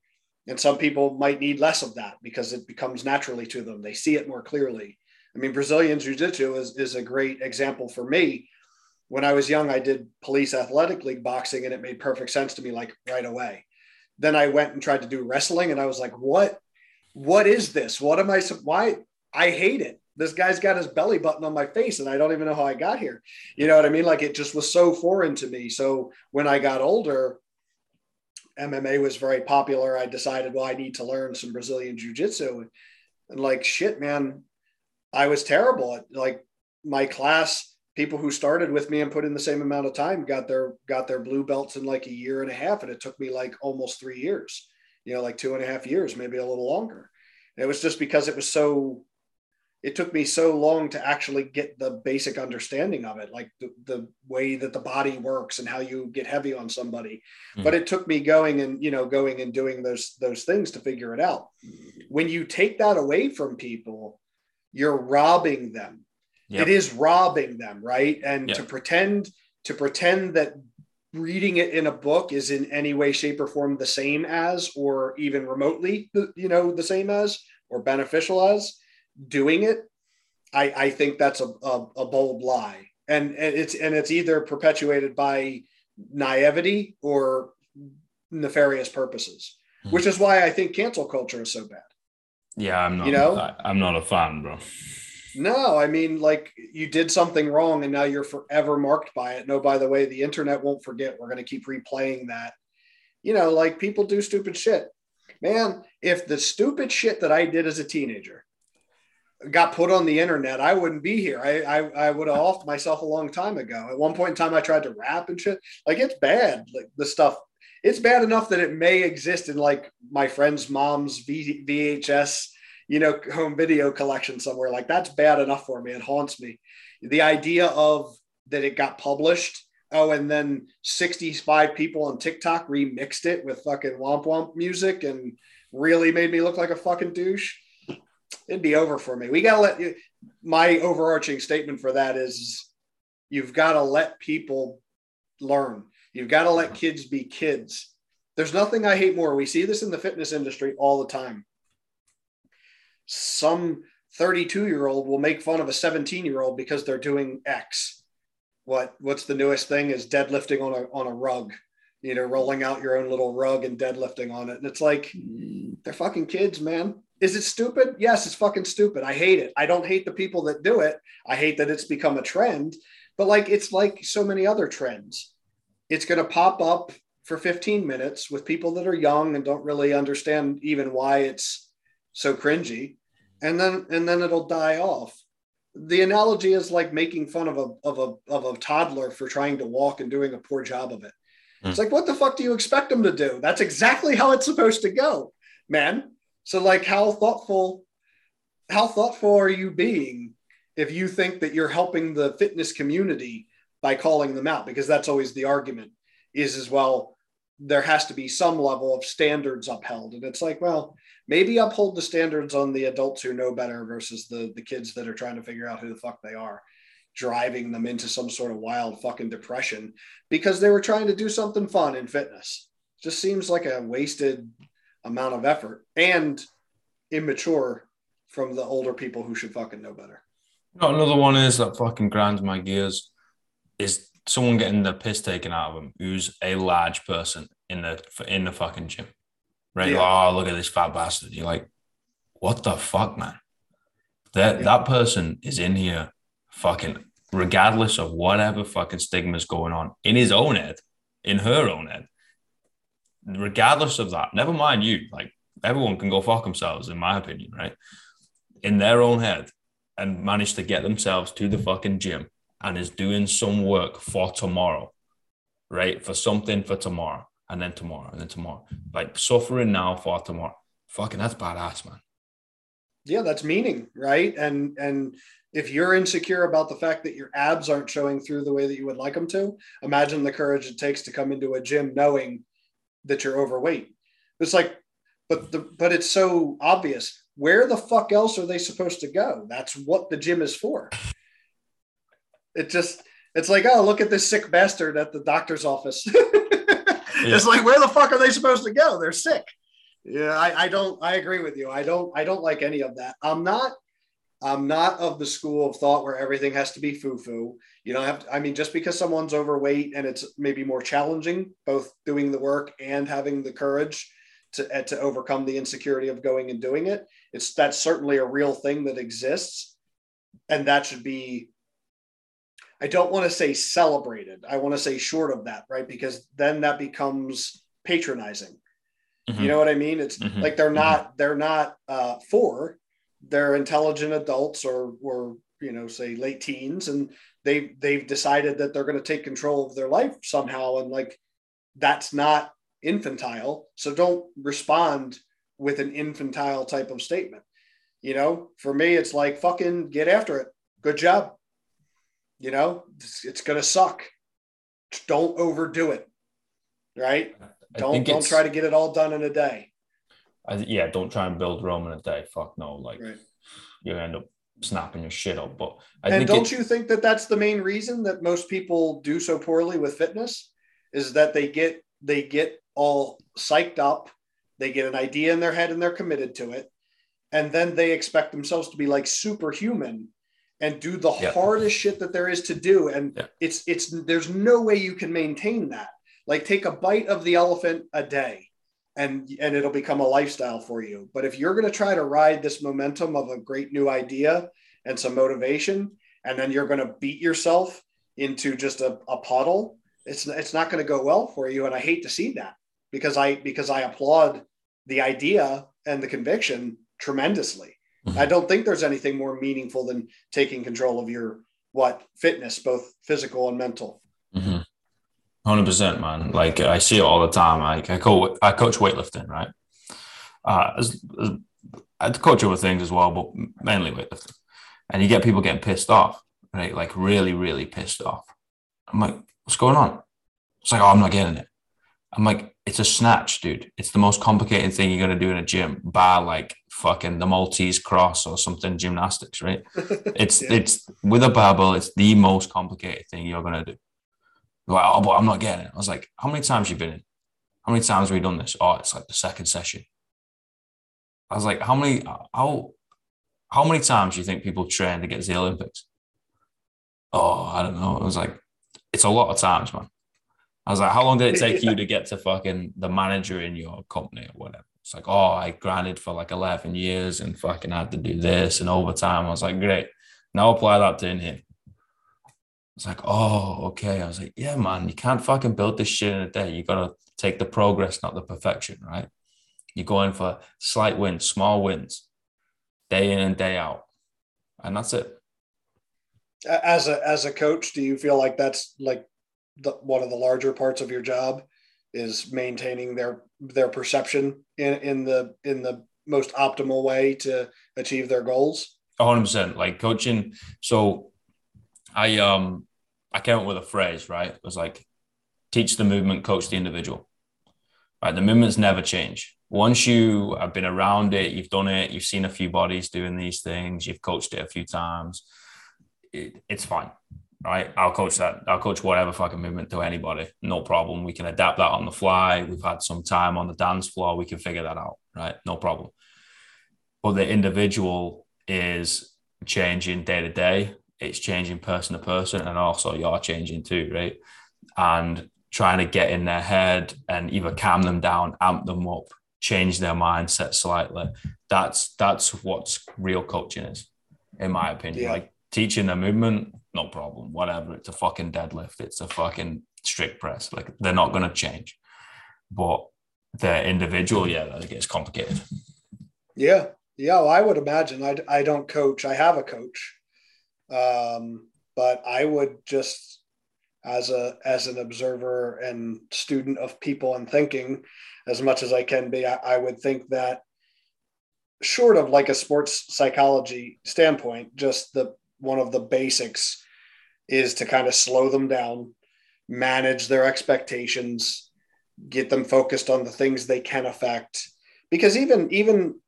And some people might need less of that because it becomes naturally to them. They see it more clearly. I mean, Brazilian Jiu Jitsu is, is a great example for me when I was young, I did police athletic league boxing and it made perfect sense to me like right away. Then I went and tried to do wrestling and I was like, what, what is this? What am I, why? I hate it. This guy's got his belly button on my face and I don't even know how I got here. You know what I mean? Like it just was so foreign to me. So when I got older, MMA was very popular. I decided, well, I need to learn some Brazilian jiu jitsu. And like, shit, man, I was terrible at like my class people who started with me and put in the same amount of time got their got their blue belts in like a year and a half and it took me like almost three years you know like two and a half years maybe a little longer and it was just because it was so it took me so long to actually get the basic understanding of it like the, the way that the body works and how you get heavy on somebody mm. but it took me going and you know going and doing those those things to figure it out when you take that away from people you're robbing them Yep. It is robbing them, right? And yep. to pretend to pretend that reading it in a book is in any way, shape, or form the same as, or even remotely, you know, the same as, or beneficial as doing it, I, I think that's a, a, a bold lie. And, and it's and it's either perpetuated by naivety or nefarious purposes, mm-hmm. which is why I think cancel culture is so bad. Yeah, I'm not. You know, I, I'm not a fan, bro. No, I mean, like you did something wrong and now you're forever marked by it. No, by the way, the internet won't forget. We're going to keep replaying that. You know, like people do stupid shit. Man, if the stupid shit that I did as a teenager got put on the internet, I wouldn't be here. I, I, I would have offed myself a long time ago. At one point in time, I tried to rap and shit. Like it's bad. Like the stuff, it's bad enough that it may exist in like my friend's mom's v- VHS you know, home video collection somewhere. Like that's bad enough for me. It haunts me. The idea of that it got published. Oh, and then 65 people on TikTok remixed it with fucking womp womp music and really made me look like a fucking douche. It'd be over for me. We got to let you, my overarching statement for that is you've got to let people learn. You've got to let kids be kids There's nothing I hate more. We see this in the fitness industry all the time. Some 32 year old will make fun of a 17 year old because they're doing X. What what's the newest thing is deadlifting on a on a rug, you know, rolling out your own little rug and deadlifting on it. And it's like mm. they're fucking kids, man. Is it stupid? Yes, it's fucking stupid. I hate it. I don't hate the people that do it. I hate that it's become a trend, but like it's like so many other trends. It's going to pop up for 15 minutes with people that are young and don't really understand even why it's so cringy and then and then it'll die off the analogy is like making fun of a of a of a toddler for trying to walk and doing a poor job of it. Mm. It's like what the fuck do you expect them to do? That's exactly how it's supposed to go, man. So like how thoughtful how thoughtful are you being if you think that you're helping the fitness community by calling them out? Because that's always the argument is as well there has to be some level of standards upheld. And it's like well maybe uphold the standards on the adults who know better versus the the kids that are trying to figure out who the fuck they are driving them into some sort of wild fucking depression because they were trying to do something fun in fitness. Just seems like a wasted amount of effort and immature from the older people who should fucking know better another one is that fucking grinds my gears is someone getting the piss taken out of them who's a large person in the in the fucking gym right? Yeah. oh, look at this fat bastard. You're like, what the fuck, man? That yeah. that person is in here fucking regardless of whatever fucking stigma is going on in his own head, in her own head. Regardless of that, never mind you. Like everyone can go fuck themselves, in my opinion, right? In their own head, and manage to get themselves to the fucking gym and is doing some work for tomorrow, right? For something for tomorrow and then tomorrow and then tomorrow. Like suffering now for tomorrow. Fucking that's badass, man. Yeah, that's meaning, right? And and if you're insecure about the fact that your abs aren't showing through the way that you would like them to, imagine the courage it takes to come into a gym knowing that you're overweight. It's like, but the but it's so obvious. Where the fuck else are they supposed to go? That's what the gym is for. It just it's like, oh, look at this sick bastard at the doctor's office. Yeah. It's like where the fuck are they supposed to go? They're sick. Yeah, I, I don't. I agree with you. I don't. I don't like any of that. I'm not. I'm not of the school of thought where everything has to be foo foo. You don't have to, I mean, just because someone's overweight and it's maybe more challenging, both doing the work and having the courage to, eh, to overcome the insecurity of going and doing it. It's that's certainly a real thing that exists. And that should be I don't want to say celebrated. I want to say short of that, right? Because then that becomes patronizing. Mm-hmm. You know what I mean? It's mm-hmm. like they're mm-hmm. not they're not uh, for they're intelligent adults or or you know say late teens and they've they've decided that they're going to take control of their life somehow and like that's not infantile. So don't respond with an infantile type of statement. You know, for me, it's like fucking get after it. Good job you know, it's, it's going to suck. Don't overdo it. Right? I don't don't try to get it all done in a day. I, yeah, don't try and build Rome in a day. Fuck no. Like right. you end up snapping your shit up. But I and don't you think that that's the main reason that most people do so poorly with fitness is that they get they get all psyched up, they get an idea in their head and they're committed to it, and then they expect themselves to be like superhuman and do the yeah. hardest shit that there is to do and yeah. it's it's there's no way you can maintain that like take a bite of the elephant a day and and it'll become a lifestyle for you but if you're going to try to ride this momentum of a great new idea and some motivation and then you're going to beat yourself into just a, a puddle it's it's not going to go well for you and i hate to see that because i because i applaud the idea and the conviction tremendously Mm-hmm. I don't think there's anything more meaningful than taking control of your what fitness, both physical and mental. Mm-hmm. 100%, man. Like I see it all the time. Like I coach, I coach weightlifting, right? Uh, as, as, I coach other things as well, but mainly weightlifting. And you get people getting pissed off, right? Like really, really pissed off. I'm like, what's going on? It's like, oh, I'm not getting it. I'm like, it's a snatch, dude. It's the most complicated thing you're gonna do in a gym, bar like fucking the Maltese cross or something gymnastics, right? It's yeah. it's with a barbell, it's the most complicated thing you're gonna do. Like, oh, but I'm not getting it. I was like, how many times have you been in? how many times have we done this? Oh, it's like the second session. I was like, how many how how many times do you think people train to get to the Olympics? Oh, I don't know. I was like, it's a lot of times, man. I was like, how long did it take you to get to fucking the manager in your company or whatever? It's like, oh, I grinded for like 11 years and fucking had to do this and overtime. I was like, great. Now apply that to in here. It's like, oh, okay. I was like, yeah, man, you can't fucking build this shit in a day. You gotta take the progress, not the perfection, right? You're going for slight wins, small wins, day in and day out. And that's it. As a as a coach, do you feel like that's like the, one of the larger parts of your job is maintaining their their perception in, in the in the most optimal way to achieve their goals? 100% like coaching so i um i came up with a phrase right? It was like teach the movement coach the individual. Right? The movements never change once you have been around it you've done it you've seen a few bodies doing these things you've coached it a few times it, it's fine right? I'll coach that i'll coach whatever fucking movement to anybody no problem. We can adapt that on the fly. We've had some time on the dance floor. We can figure that out right? No problem. But the individual is changing day to day. It's changing person to person, and also you're changing too, right? And trying to get in their head and either calm them down, amp them up, change their mindset slightly. That's that's what real coaching is, in my opinion. Yeah. Like teaching a movement, no problem. Whatever. It's a fucking deadlift. It's a fucking strict press. Like they're not going to change, but the individual, yeah, that gets complicated. Yeah, yeah, well, I would imagine. I, I don't coach. I have a coach, um, but I would just as a as an observer and student of people and thinking, as much as I can be, I, I would think that short of like a sports psychology standpoint, just the one of the basics is to kind of slow them down, manage their expectations, get them focused on the things they can affect. Because even even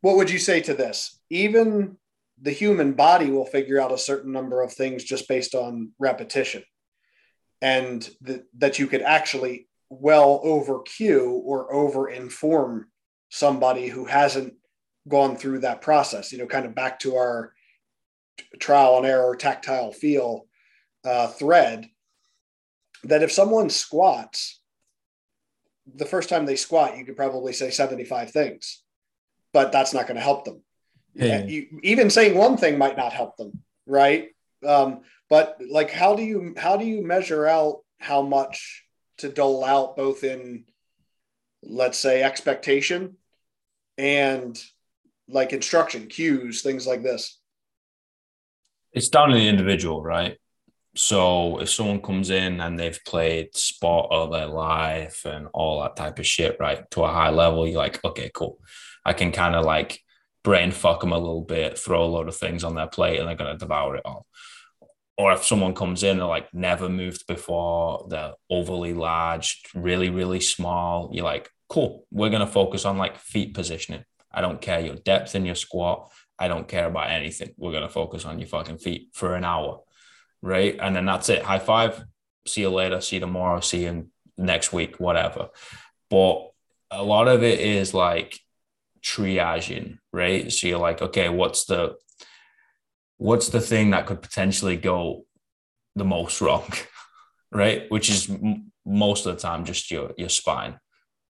what would you say to this? Even the human body will figure out a certain number of things just based on repetition, and th- that you could actually well over cue or over inform somebody who hasn't gone through that process. You know, kind of back to our trial and error tactile feel uh, thread. That if someone squats, the first time they squat, you could probably say 75 things but that's not going to help them. Yeah. You, even saying one thing might not help them, right? Um, but like, how do you how do you measure out how much to dole out, both in let's say expectation and like instruction cues, things like this? It's down to the individual, right? So if someone comes in and they've played sport all their life and all that type of shit, right, to a high level, you're like, okay, cool. I can kind of like brain fuck them a little bit, throw a load of things on their plate, and they're going to devour it all. Or if someone comes in and like never moved before, they're overly large, really, really small, you're like, cool, we're going to focus on like feet positioning. I don't care your depth in your squat. I don't care about anything. We're going to focus on your fucking feet for an hour. Right. And then that's it. High five. See you later. See you tomorrow. See you next week, whatever. But a lot of it is like triaging, right? So you're like, okay, what's the what's the thing that could potentially go the most wrong, right? Which is m- most of the time just your your spine,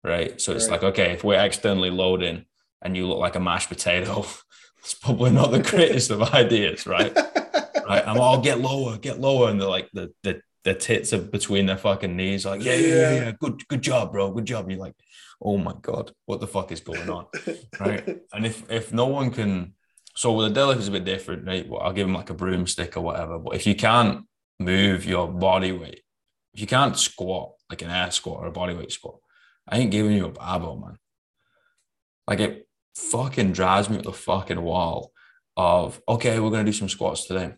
right? So it's right. like, okay, if we're externally loading and you look like a mashed potato, it's probably not the greatest of ideas, right? right? I'm all get lower, get lower, and they're like the the the tits are between their fucking knees, like yeah, yeah, yeah, yeah, good good job, bro, good job. You're like, oh my god, what the fuck is going on, right? And if if no one can, so with the deadlift is a bit different, right? Well, I'll give them like a broomstick or whatever. But if you can't move your body weight, if you can't squat like an air squat or a body weight squat, I ain't giving you a barbell, man. Like it fucking drives me up the fucking wall of okay, we're gonna do some squats today.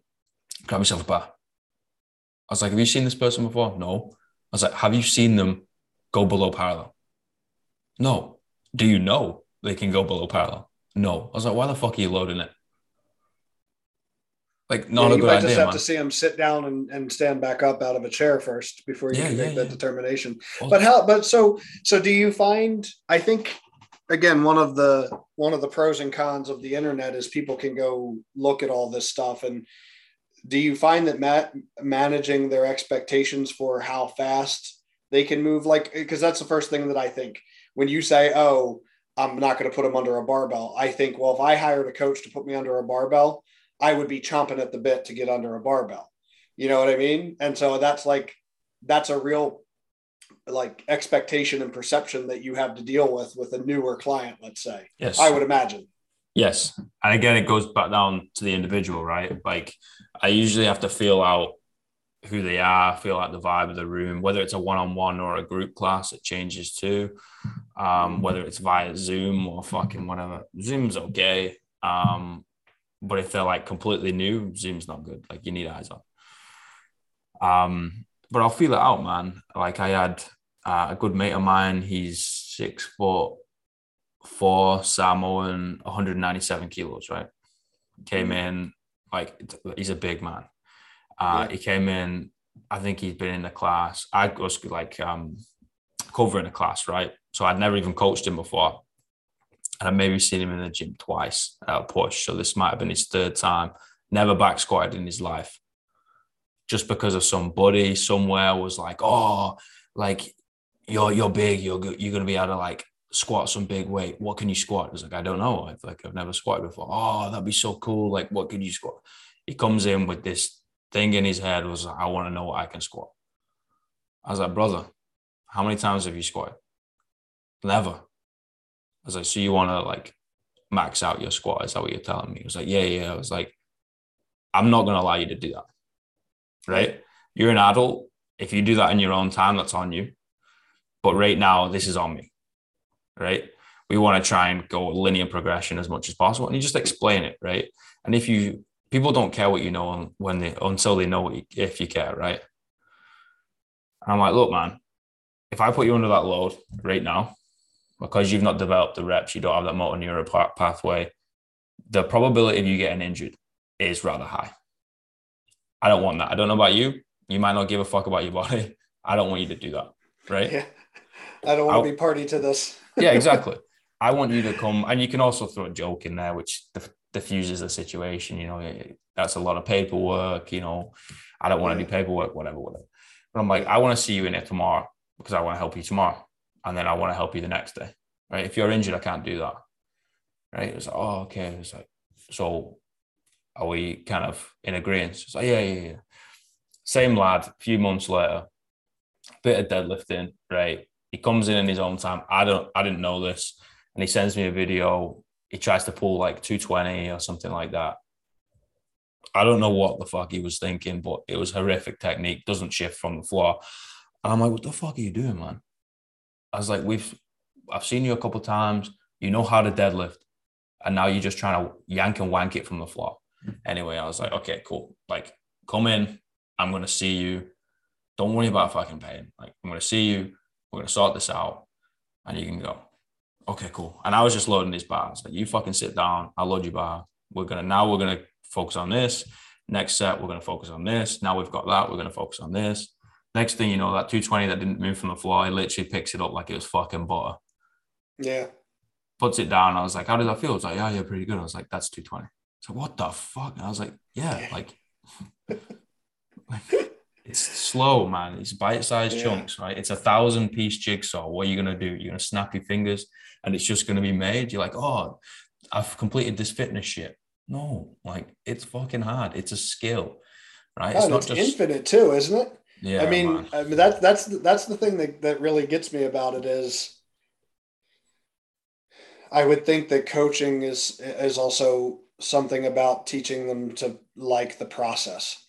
Grab yourself a bar. I was like, have you seen this person before? No. I was like, have you seen them go below parallel? No. Do you know they can go below parallel? No. I was like, why the fuck are you loading it? Like not Yeah, a you good might idea, just have man. to see him sit down and, and stand back up out of a chair first before you Yeah, can yeah, make that determination. Well, But how? But so so do you find? I think again one of the one of the pros and cons of the internet is people can go look at all this stuff and do you find that ma- managing their expectations for how fast they can move like because that's the first thing that i think when you say oh i'm not going to put them under a barbell i think well if i hired a coach to put me under a barbell i would be chomping at the bit to get under a barbell you know what i mean and so that's like that's a real like expectation and perception that you have to deal with with a newer client let's say yes. i would imagine Yes. And again, it goes back down to the individual, right? Like I usually have to feel out who they are, feel like the vibe of the room, whether it's a one-on-one or a group class, it changes too. Um, whether it's via Zoom or fucking whatever. Zoom's okay. Um, but if they're like completely new, Zoom's not good. Like you need eyes on. Um, but I'll feel it out, man. Like I had uh, a good mate of mine, he's six foot four Samoan, 197 kilos, right? Came in like he's a big man. Uh, Yeah. He came in. I think he's been in the class. I was like um, covering a class, right? So I'd never even coached him before, and I maybe seen him in the gym twice at a push. So this might have been his third time. Never back squatted in his life, just because of somebody somewhere was like, "Oh, like you're you're big. You're you're gonna be able to like squat some big weight. What can you squat? I was like, I don't know. I've like I've never squatted before. Oh, that'd be so cool. Like, what can you squat? He comes in with this thing in his head was I want to know what I can squat. I was like, brother, how many times have you squatted? Never. I was like, so you want to like max out your squat? Is that what you're telling me? He was like, yeah, yeah. I was like, I'm not going to allow you to do that. Right? You're an adult. If you do that in your own time, that's on you. But right now, this is on me. Right? We want to try and go linear progression as much as possible, and you just explain it, right? And if you people don't care what you know when they until they know you, if you care, right? And I'm like, look, man, if I put you under that load right now, because you've not developed the reps, you don't have that motor neural pathway, the probability of you getting injured is rather high. I don't want that. I don't know about you. You might not give a fuck about your body. I don't want you to do that, right? yeah i don't want I'll- to be party to this yeah, exactly. I want you to come, and you can also throw a joke in there, which diff- diffuses the situation. You know, that's a lot of paperwork. You know, I don't want to do paperwork, whatever, whatever. But I'm like, I want to see you in it tomorrow because I want to help you tomorrow, and then I want to help you the next day. Right? If you're injured, I can't do that. Right? It's like, oh, okay. It's like, so are we kind of in agreement? It's like, yeah, yeah, yeah. Same lad. A few months later, bit of deadlifting. Right? He comes in in his own time. I don't. I didn't know this and he sends me a video. He tries to pull like 220 or something like that. I don't know what the fuck he was thinking, but it was horrific technique, doesn't shift from the floor. And I'm like, what the fuck are you doing, man? I was like, we've I've seen you a couple times. You know how to deadlift. And now you're just trying to yank and wank it from the floor. Anyway, I was like, okay, cool. Like, come in. I'm gonna see you. Don't worry about fucking pain. Like, I'm gonna see you. We're gonna sort this out, and you can go okay, cool. And I was just loading these bars. Like, you fucking sit down. I'll load your bar. We're gonna now we're gonna focus on this. Next set, we're gonna focus on this. Now we've got that. We're gonna focus on this. Next thing you know, that 220 that didn't move from the floor, he literally picks it up like it was fucking butter. yeah Puts it down. I was like, how does that feel? It's like, yeah, yeah, pretty good. I was like, that's 220. So what the fuck? And I was like, yeah, like, like it's slow, man. It's bite-sized Yeah. chunks, right? It's a thousand piece jigsaw. What are you gonna do? You're gonna snap your fingers and it's just gonna be made. You're like, oh, I've completed this fitness shit. No, like it's fucking hard. It's a skill, right? Oh, and it's infinite too isn't it Yeah, I mean, man. I mean that's that's that's the thing that that really gets me about it is I would think that coaching is is also something about teaching them to like the process,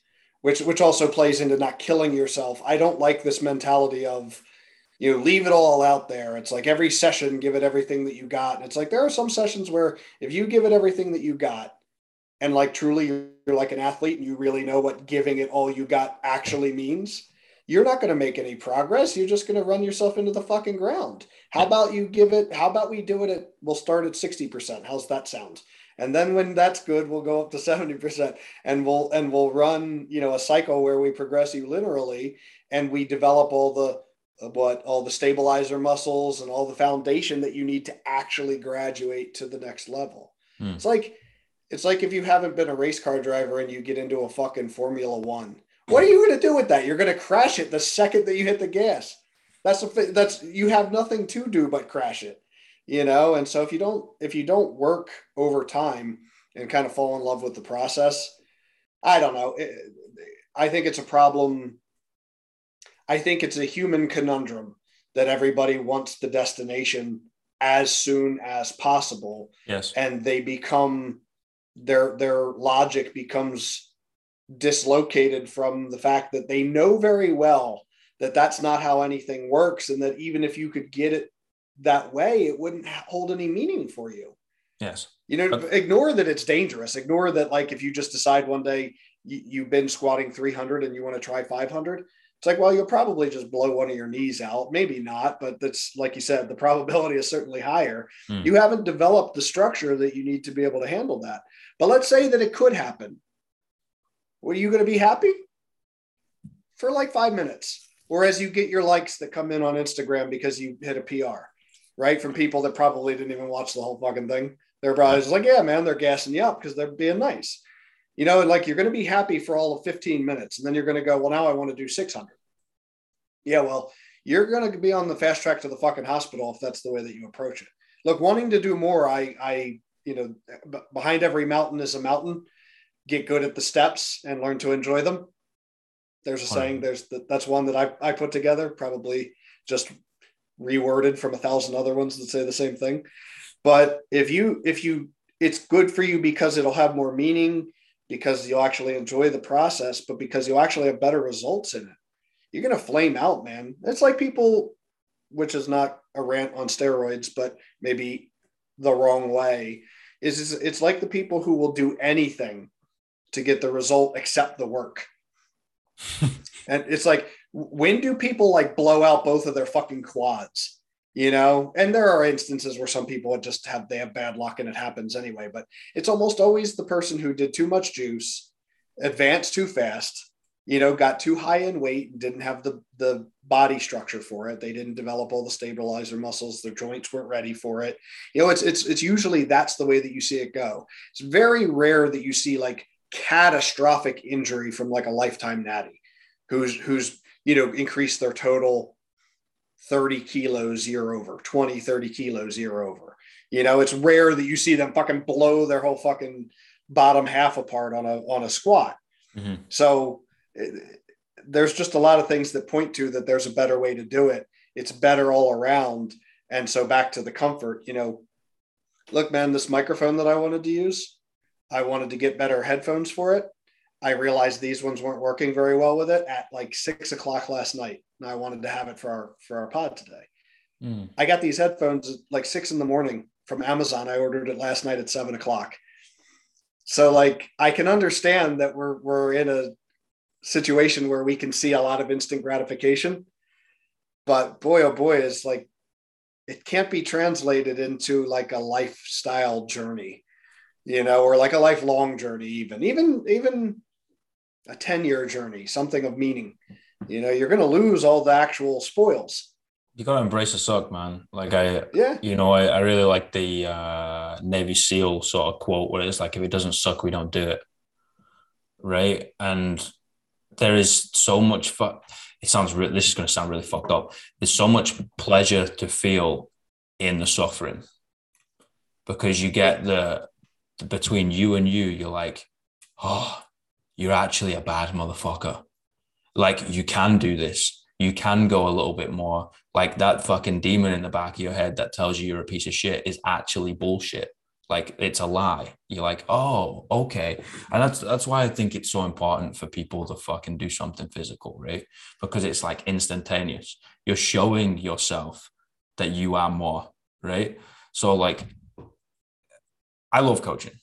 which which also plays into not killing yourself. I don't like this mentality of you know, leave it all out there. It's like every session, give it everything that you got. And it's like there are some sessions where if you give it everything that you got, and like truly you're, you're like an athlete and you really know what giving it all you got actually means, you're not going to make any progress. You're just going to run yourself into the fucking ground. How about you give it? How about we do it at? We'll start at sixty percent. How's that sound? And then when that's good, we'll go up to 70% and we'll and we'll run, you know, a cycle where we progress you linearly and we develop all the what all the stabilizer muscles and all the foundation that you need to actually graduate to the next level. Hmm. It's like it's like if you haven't been a race car driver and you get into a fucking Formula One. What are you going to do with that? You're going to crash it the second that you hit the gas. That's a, that's you have nothing to do but crash it, you know. And so if you don't if you don't work over time and kind of fall in love with the process, I don't know. It, I think it's a problem. I think it's a human conundrum that everybody wants the destination as soon as possible. Yes. And they become their their logic becomes dislocated from the fact that they know very well that that's not how anything works and that even if you could get it that way it wouldn't hold any meaning for you. Yes. You know but, ignore that it's dangerous. Ignore that like if you just decide one day you, you've been squatting 300 and you want to try 500 it's like well you'll probably just blow one of your knees out. Maybe not but that's like you said the probability is certainly higher. Hmm. you haven't developed the structure that you need to be able to handle that. But let's say that it could happen. Were you going to be happy? For like five minutes. Or as you get your likes that come in on instagram because you hit a pr right from people that probably didn't even watch the whole fucking thing. They're probably just like yeah man they're gassing you up because they're being nice. You know and like you're going to be happy for all of 15 minutes and then you're going to go well now i want to do 600 yeah well you're going to be on the fast track to the fucking hospital if that's the way that you approach it. Look wanting to do more i i you know behind every mountain is a mountain. Get good at the steps and learn to enjoy them. There's a saying. There's the, that's one that I, I put together, probably just reworded from a thousand other ones that say the same thing. But if you if you it's good for you because it'll have more meaning, because you'll actually enjoy the process, but because you'll actually have better results in it. You're gonna flame out, man. It's like people, which is not a rant on steroids, but maybe the wrong way. Is it's like the people who will do anything to get the result except the work. and it's like, when do people like blow out both of their fucking quads? You know, and there are instances where some people just have they have bad luck and it happens anyway, but it's almost always the person who did too much juice, advanced too fast, you know, got too high in weight and didn't have the the body structure for it. They didn't develop all the stabilizer muscles. Their joints weren't ready for it. You know, it's it's it's usually that's the way that you see it go. It's very rare that you see like catastrophic injury from like a lifetime natty who's who's you know increase their total 30 kilos year over 20 30 kilos year over you know it's rare that you see them fucking blow their whole fucking bottom half apart on a on a squat mm-hmm. so it, there's just a lot of things that point to that there's a better way to do it it's better all around and so back to the comfort you know look man this microphone that i wanted to use I wanted to get better headphones for it. I realized these ones weren't working very well with it at like six o'clock last night. And I wanted to have it for our for our pod today. Mm. I got these headphones like six in the morning from Amazon. I ordered it last night at seven o'clock. So like I can understand that we're we're in a situation where we can see a lot of instant gratification. But boy, oh boy, is like it can't be translated into like a lifestyle journey you know, or like a lifelong journey, even, even, even a 10 year journey, something of meaning. You know, you're going to lose all the actual spoils. You got to embrace the suck, man. Like I, yeah, you know, I, I really like the uh, Navy SEAL sort of quote where it's like, if it doesn't suck, we don't do it. Right. And there is so much fun. It sounds really, this is going to sound really fucked up. There's so much pleasure to feel in the suffering because you get the between you and you, you're like, oh, you're actually a bad motherfucker. Like you can do this. You can go a little bit more. Like that fucking demon in the back of your head that tells you you're a piece of shit is actually bullshit. Like it's a lie. You're like, oh, okay. And that's that's why I think it's so important for people to fucking do something physical, right? Because it's like instantaneous. You're showing yourself that you are more, right? So like I love coaching.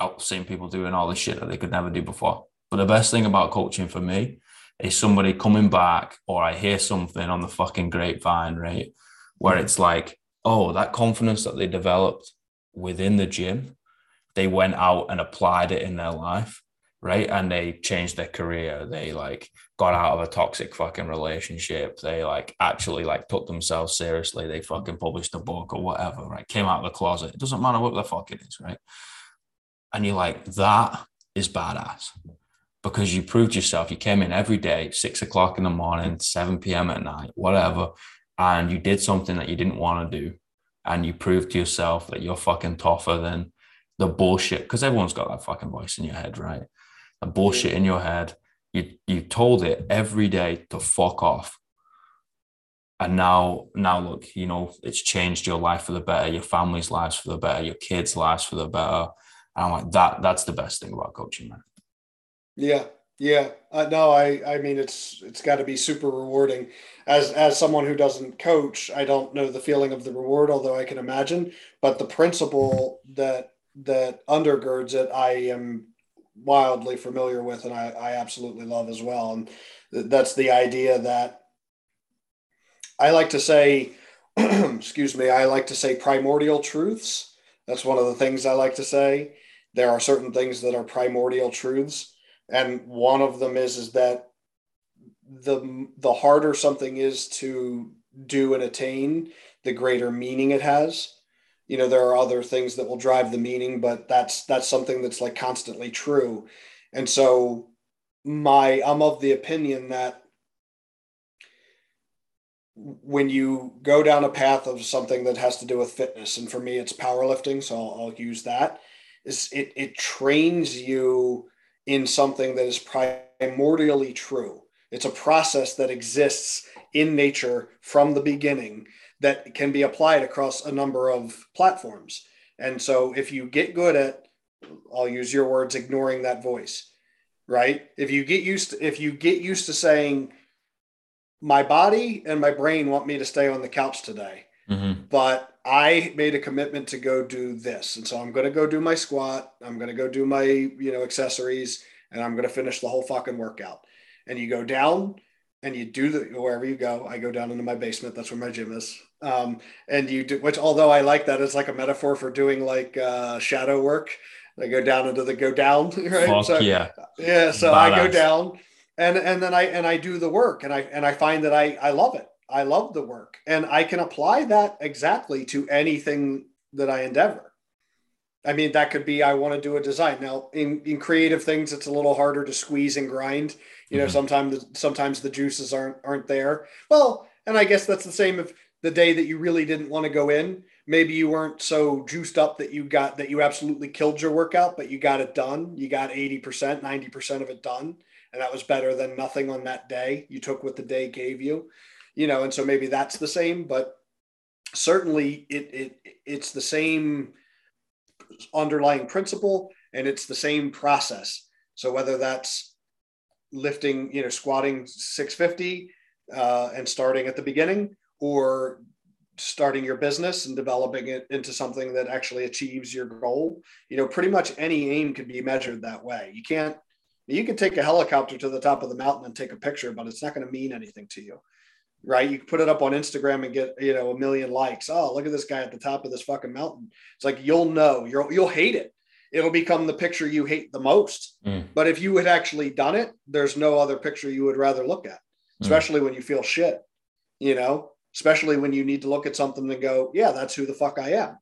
I've seen people doing all this shit that they could never do before. But the best thing about coaching for me is somebody coming back, or I hear something on the fucking grapevine, right? Where mm-hmm. it's like, oh, that confidence that they developed within the gym they went out and applied it in their life, right? And they changed their career. They like got out of a toxic fucking relationship. They like actually like took themselves seriously. They fucking published a book or whatever, right? Came out of the closet. It doesn't matter what the fuck it is, right? And you're like, that is badass because you proved yourself. You came in every day, six o'clock in the morning, 7 p.m. at night, whatever, and you did something that you didn't want to do. And you proved to yourself that you're fucking tougher than the bullshit. Because everyone's got that fucking voice in your head, right? The bullshit in your head. You you told it every day to fuck off. And now, now look, you know, it's changed your life for the better, your family's lives for the better, your kids' lives for the better. I'm like, that that's the best thing about coaching, man. Yeah, yeah. Uh, no, I I mean it's it's got to be super rewarding. As as someone who doesn't coach, I don't know the feeling of the reward, although I can imagine. But the principle that that undergirds it, I am wildly familiar with, and I, I absolutely love as well. And that's the idea that I like to say, excuse me, I like to say primordial truths. That's one of the things I like to say. There are certain things that are primordial truths and one of them is is that the the harder something is to do and attain the greater meaning it has. You know there are other things that will drive the meaning but that's that's something that's like constantly true. And so my i'm of the opinion that when you go down a path of something that has to do with fitness and for me it's powerlifting so i'll, I'll use that is it it trains you in something that is primordially true. It's a process that exists in nature from the beginning that can be applied across a number of platforms. And so if you get good at, I'll use your words, ignoring that voice, right? If you get used to, if you get used to saying, my body and my brain want me to stay on the couch today, mm-hmm. but I made a commitment to go do this. And so I'm going to go do my squat. I'm going to go do my, you know, accessories and I'm going to finish the whole fucking workout. And you go down and you do the, wherever you go, I go down into my basement. That's where my gym is. Um, and you do, which although I like that as like a metaphor for doing like uh, shadow work, I go down into the go down, right? Fuck so, yeah. Yeah. So Badass. I go down and, and then I, and I do the work and I, and I find that I, I love it. I love the work and I can apply that exactly to anything that I endeavor. I mean, that could be I want to do a design. Now, in, in creative things, it's a little harder to squeeze and grind. You know, mm-hmm. sometimes sometimes the juices aren't aren't there. Well, and I guess that's the same if the day that you really didn't want to go in, maybe you weren't so juiced up that you got that you absolutely killed your workout, but you got it done. You got 80%, 90% of it done. And that was better than nothing on that day. You took what the day gave you you know, and so maybe that's the same, but certainly it, it it's the same underlying principle and it's the same process. So whether that's lifting, you know, squatting 650 uh, and starting at the beginning or starting your business and developing it into something that actually achieves your goal, you know, pretty much any aim can be measured that way. You can't, you can take a helicopter to the top of the mountain and take a picture, but it's not going to mean anything to you right? You put it up on Instagram and get, you know, a million likes. Oh, look at this guy at the top of this fucking mountain. It's like you'll know, you'll you'll hate it. It'll become the picture you hate the most. Mm. But if you had actually done it, there's no other picture you would rather look at, mm. especially mm. when you feel shit, you know, especially when you need to look at something and go, yeah, that's who the fuck I am.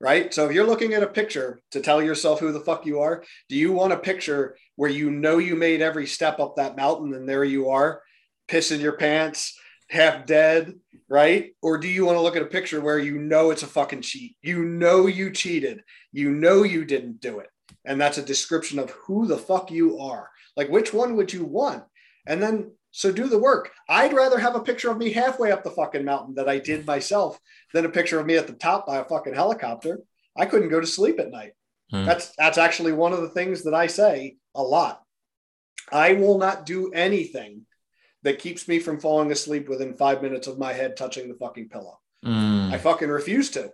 Right. So if you're looking at a picture to tell yourself who the fuck you are, do you want a picture where you know you made every step up that mountain and there you are, pissing your pants, half dead, right? Or do you want to look at a picture where you know it's a fucking cheat? You know you cheated. You know you didn't do it. And that's a description of who the fuck you are. Like, which one would you want? And then, so do the work. I'd rather have a picture of me halfway up the fucking mountain that I did myself than a picture of me at the top by a fucking helicopter. I couldn't go to sleep at night. Hmm. That's that's actually one of the things that I say a lot. I will not do anything that keeps me from falling asleep within five minutes of my head touching the fucking pillow. Mm. I fucking refuse to.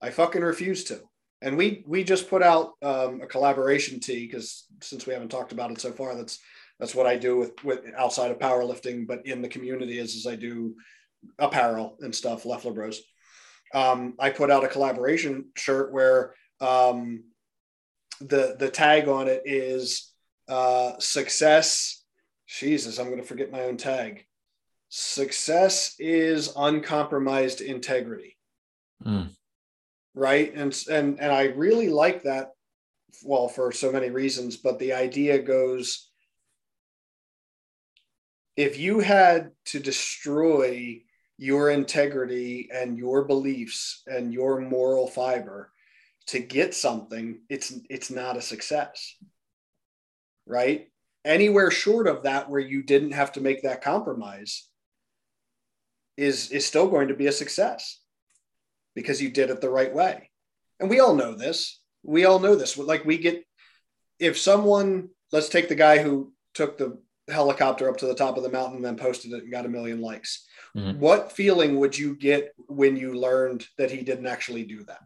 I fucking refuse to. And we we just put out um, a collaboration tee because since we haven't talked about it so far, that's that's what I do with with outside of powerlifting, but in the community is as I do apparel and stuff. Leffler Bros. Um, I put out a collaboration shirt where um, the the tag on it is uh, success. Jesus, I'm going to forget my own tag. Success is uncompromised integrity. Mm. Right. And, and, and I really like that. Well, for so many reasons, but the idea goes if you had to destroy your integrity and your beliefs and your moral fiber to get something, it's it's not a success. Right? Anywhere short of that where you didn't have to make that compromise is is still going to be a success because you did it the right way. And we all know this. We all know this. Like we get if someone let's take the guy who took the helicopter up to the top of the mountain and then posted it and got a million likes. Mm-hmm. What feeling would you get when you learned that he didn't actually do that?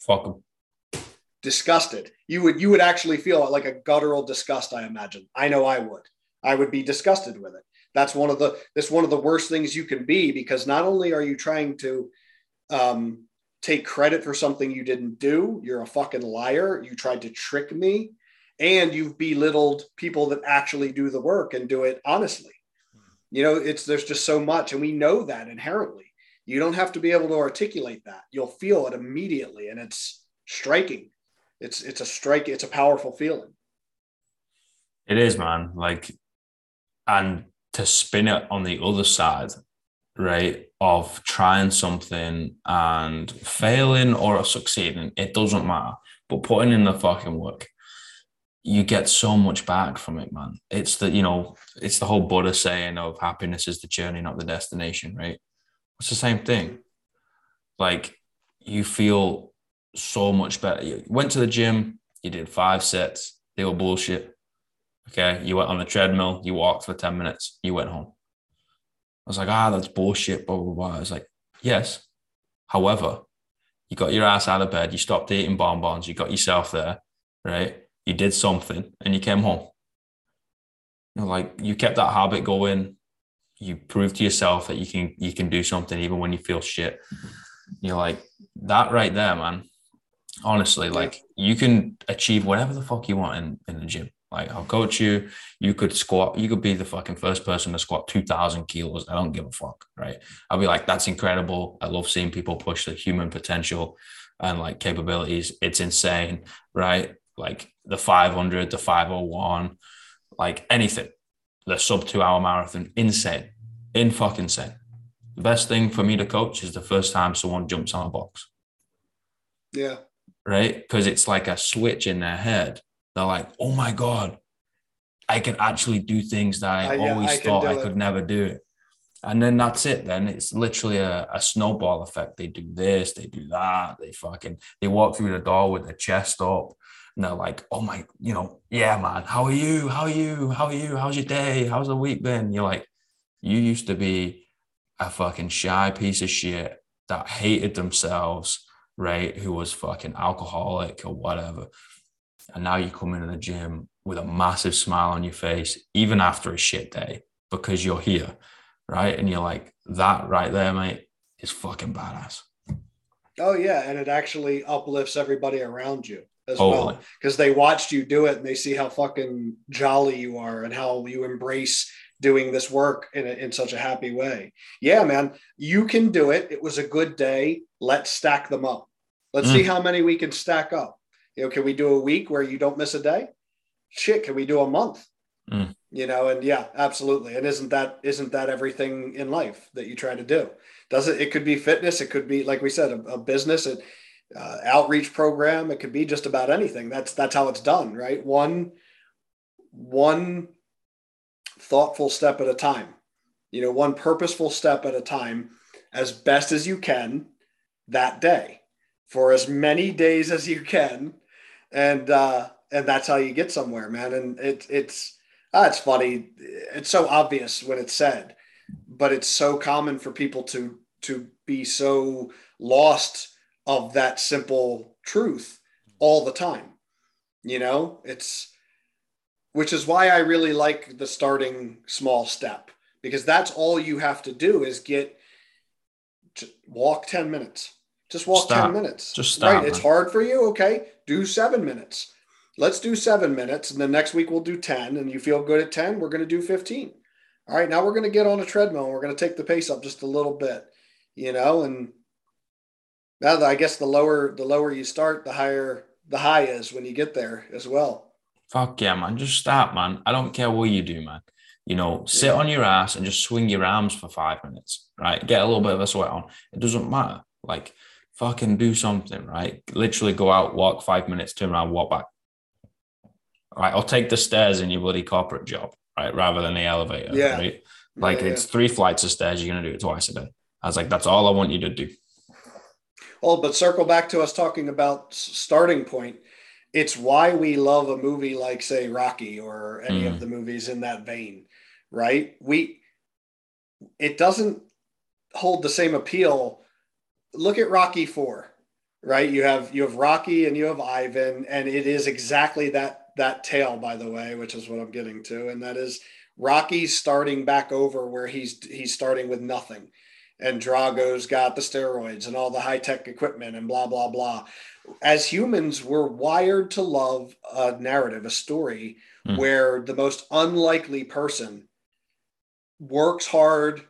Fuck him. Disgusted. You would you would actually feel like a guttural disgust. I imagine. I know I would. I would be disgusted with it. That's one of the that's one of the worst things you can be because not only are you trying to um, take credit for something you didn't do, you're a fucking liar. You tried to trick me, and you've belittled people that actually do the work and do it honestly. You know, it's there's just so much, and we know that inherently. You don't have to be able to articulate that. You'll feel it immediately, and it's striking. It's it's a strike. It's a powerful feeling. It is, man. Like, and to spin it on the other side, right, of trying something and failing or succeeding, it doesn't matter. But putting in the fucking work, you get so much back from it, man. It's the, you know, it's the whole Buddha saying of happiness is the journey, not the destination, right? It's the same thing. Like you feel so much better. You went to the gym, you did five sets, they were bullshit. Okay. You went on the treadmill, you walked for 10 minutes, you went home. I was like, ah, that's bullshit, blah, blah, blah. I was like, yes. However, you got your ass out of bed, you stopped eating bonbons, you got yourself there, right? You did something and you came home. You know, like you kept that habit going. You proved to yourself that you can you can do something even when you feel shit. You're like that right there, man. Honestly, like you can achieve whatever the fuck you want in, in the gym. Like I'll coach you. You could squat. You could be the fucking first person to squat two thousand kilos. I don't give a fuck, right? I'll be like, that's incredible. I love seeing people push the human potential and like capabilities. It's insane, right? Like the 500, the 501, like anything. The sub two hour marathon, insane, in fucking insane. The best thing for me to coach is the first time someone jumps on a box. Yeah. Right. Because it's like a switch in their head they're like, oh my God, I can actually do things that I uh, yeah, always I thought I could never do. And then that's it. Then it's literally a, a, snowball effect. They do this, they do that. They fucking they walk through the door with their chest up, and they're like, "Oh my, you know, yeah, man. How are you? How are you? How are you? How's your day? How's the week been?" You're like, you used to be a fucking shy piece of shit that hated themselves, right? Who was fucking alcoholic or whatever and now you come into the gym with a massive smile on your face, even after a shit day, because you're here, right? And you're like, that right there, mate, is fucking badass. Oh yeah, and it actually uplifts everybody around you as totally. well because they watched you do it and they see how fucking jolly you are and how you embrace doing this work in, a, in such a happy way. Yeah, man, you can do it. It was a good day. Let's stack them up. Let's mm. see how many we can stack up. You know, can we do a week where you don't miss a day? Shit, can we do a month? Mm. You know, and yeah, absolutely. And isn't that isn't that everything in life that you try to do? Does it? It could be fitness. It could be like we said, a, a business, an uh, outreach program. It could be just about anything. That's that's how it's done, right? One one thoughtful step at a time. You know, one purposeful step at a time, as best as you can that day, for as many days as you can and uh, and that's how you get somewhere, man. And it, it's ah, it's funny. It's so obvious when it's said, but it's so common for people to to be so lost of that simple truth all the time. You know, it's which is why I really like the starting small step because that's all you have to do is get walk 10 minutes. Just walk stop. 10 minutes. Just stop. Right. It's hard for you. Okay do seven minutes. let's do seven minutes. And then next week we'll do 10. And you feel good at 10, we're going to do 15. All right, now we're going to get on a treadmill and we're going to take the pace up just a little bit, you know, and now I guess the lower the lower you start, the higher the high is when you get there as well. Fuck yeah, man. Just start, man. I don't care what you do, man. You know, sit yeah. on your ass and just swing your arms for five minutes, right? Get a little bit of a sweat on. It doesn't matter. Like, fucking do something, right? Literally go out, walk five minutes, turn around, walk back. Right. Or take the stairs in your bloody corporate job, right? Rather than the elevator. Yeah. Right. Like yeah, it's yeah. three flights of stairs. You're going to do it twice a day. I was like, that's all I want you to do. Well, but circle back to us talking about starting point. It's why we love a movie like, say, Rocky or any mm. of the movies in that vein, right? We, it doesn't hold the same appeal. Look at Rocky Four, right? You have you have Rocky and you have Ivan, and it is exactly that that tale, by the way, which is what I'm getting to, and that is Rocky's starting back over where he's he's starting with nothing, and Drago's got the steroids and all the high tech equipment and blah blah blah. As humans, we're wired to love a narrative, a story mm. where the most unlikely person works hard,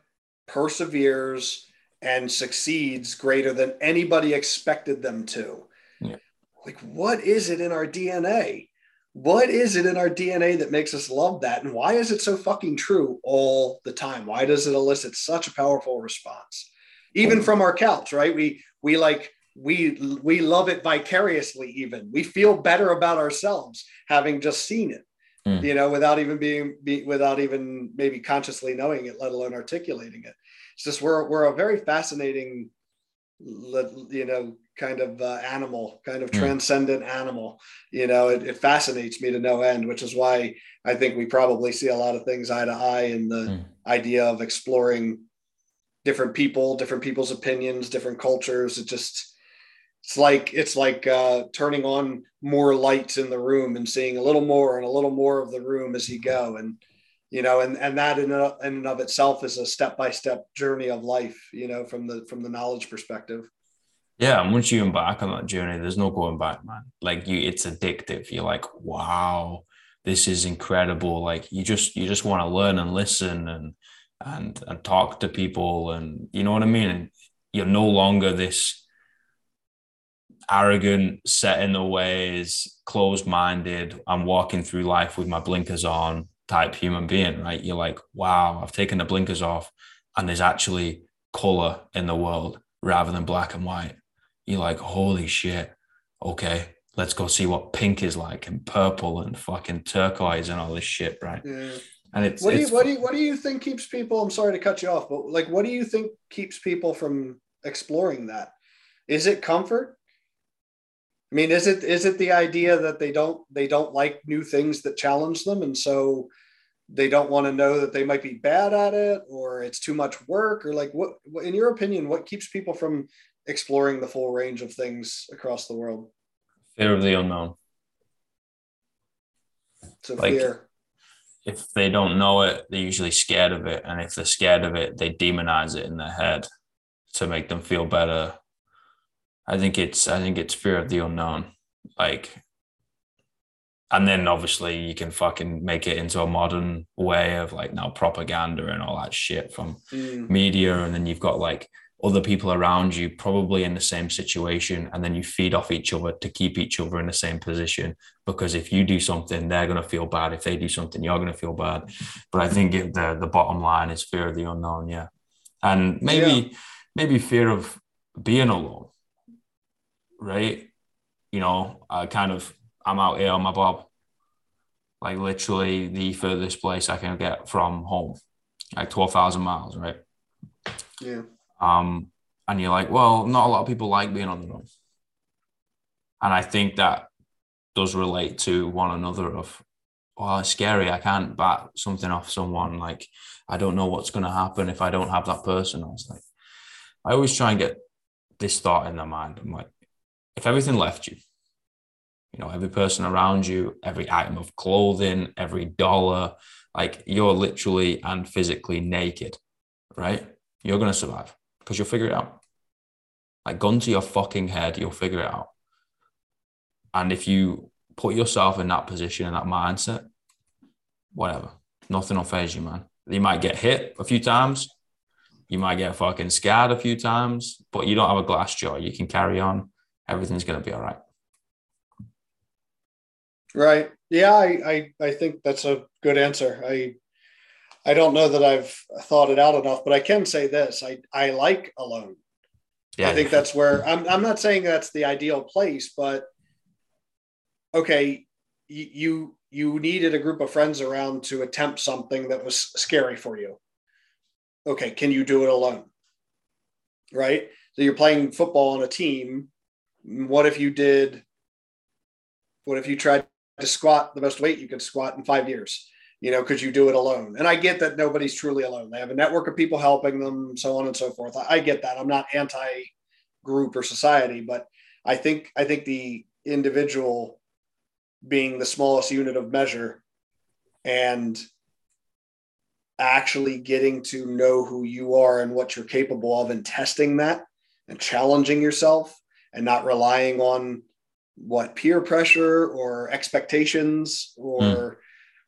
perseveres, and succeeds greater than anybody expected them to. Yeah. Like, what is it in our DNA? what is it in our DNA that makes us love that? And why is it so fucking true all the time? Why does it elicit such a powerful response? Even from our couch, right? We we like we we love it vicariously even. We feel better about ourselves having just seen it. Mm. You know, without even being be, without even maybe consciously knowing it, let alone articulating it. It's just we're we're a very fascinating you know kind of uh, animal, kind of mm. transcendent animal. You know, it, it, fascinates me to no end, which is why I think we probably see a lot of things eye to eye in the mm. idea of exploring different people, different people's opinions, different cultures. It just it's like it's like uh, turning on more lights in the room and seeing a little more and a little more of the room as you go and you know and and that in, in and of itself is a step by step journey of life you know from the from the knowledge perspective yeah, and once you embark on that journey, there's no going back, man. Like you, it's addictive. You're like, wow, this is incredible. Like you just you just want to learn and listen and and and talk to people and you know what I mean. And you're no longer this arrogant, set in the ways, closed minded. I'm walking through life with my blinkers on type human being, right? You're like, wow, I've taken the blinkers off, and there's actually color in the world rather than black and white you're like, holy shit, okay, let's go see what pink is like and purple and fucking turquoise and all this shit, right? Yeah. And it's what do you what do you what do you think keeps people? I'm sorry to cut you off, but like, what do you think keeps people from exploring that? Is it comfort? I mean, is it is it the idea that they don't they don't like new things that challenge them, and so they don't want to know that they might be bad at it, or it's too much work, or like what? In your opinion, what keeps people from exploring the full range of things across the world. Fear of the unknown. So like, fear. If they don't know it, they're usually scared of it. And if they're scared of it, they demonize it in their head to make them feel better. I think it's I think it's fear of the unknown. Like and then obviously you can fucking make it into a modern way of like now propaganda and all that shit from mm. media. And then you've got like other people around you probably in the same situation. And then you feed off each other to keep each other in the same position. Because if you do something they're going to feel bad. If they do something you're going to feel bad. But i think the the bottom line is fear of the unknown yeah. And maybe yeah. maybe fear of being alone right you know i kind of i'm out here on my bob like literally the furthest place i can get from home like 12,000 miles right yeah um, and you're like, well, not a lot of people like being on their own. And I think that does relate to one another of, well, it's scary. I can't bat something off someone. Like, I don't know what's going to happen if I don't have that person. I was like, I always try and get this thought in their mind. I'm like, if everything left you, you know, every person around you, every item of clothing, every dollar, like you're literally and physically naked, right? You're going to survive because you'll figure it out. Like gun to your fucking head, you'll figure it out. And if you put yourself in that position and that mindset, whatever. Nothing will faze you, man. You might get hit a few times. You might get fucking scared a few times, but you don't have a glass jaw. You can carry on. Everything's going to be all right. Right. Yeah, I, I, I think that's a good answer. I I don't know that I've thought it out enough, but I can say this. I, I like alone. Yeah, I think that's where I'm I'm not saying that's the ideal place, but okay, you you needed a group of friends around to attempt something that was scary for you. Okay, can you do it alone? Right? So you're playing football on a team. What if you did what if you tried to squat the most weight you could squat in 5 years? You know, could you do it alone? And I get that nobody's truly alone. They have a network of people helping them, so on and so forth. I, I get that. I'm not anti group or society, but I think I think the individual being the smallest unit of measure and actually getting to know who you are and what you're capable of and testing that and challenging yourself and not relying on what peer pressure or expectations or mm.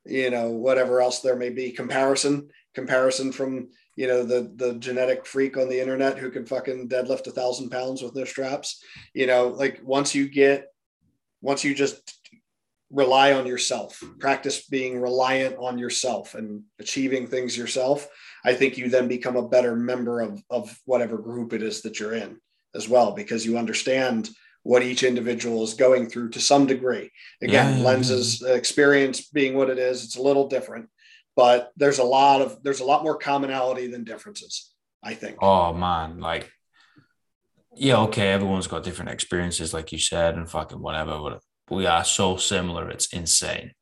you know whatever else there may be. Comparison comparison from you know the the genetic freak on the internet who can fucking deadlift a thousand pounds with no straps. You know like once you get once you just rely on yourself practice being reliant on yourself and achieving things yourself i think you then become a better member of of whatever group it is that you're in as well because you understand what each individual is going through to some degree again yeah, lenses yeah. experience being what it is it's a little different but there's a lot of there's a lot more commonality than differences i think oh man like yeah okay everyone's got different experiences like you said and fucking whatever but we are so similar. It's insane,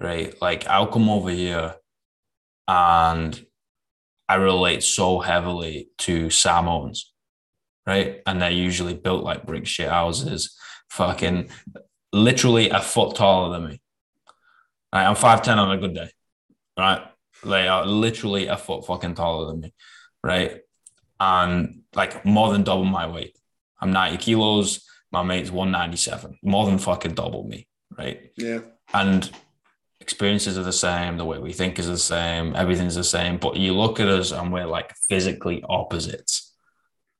right? Like I'll come over here and I relate so heavily to Samoans, right? And they're usually built like brick shit houses, fucking literally a foot taller than me. Right? I'm 5'10 on a good day, right? They are literally a foot fucking taller than me, right? And like more than double my weight. I'm 90 kilos my mate's 197, more than fucking double me, right? Yeah. And experiences are the same, the way we think is the same, everything's the same. But you look at us and we're like physically opposites,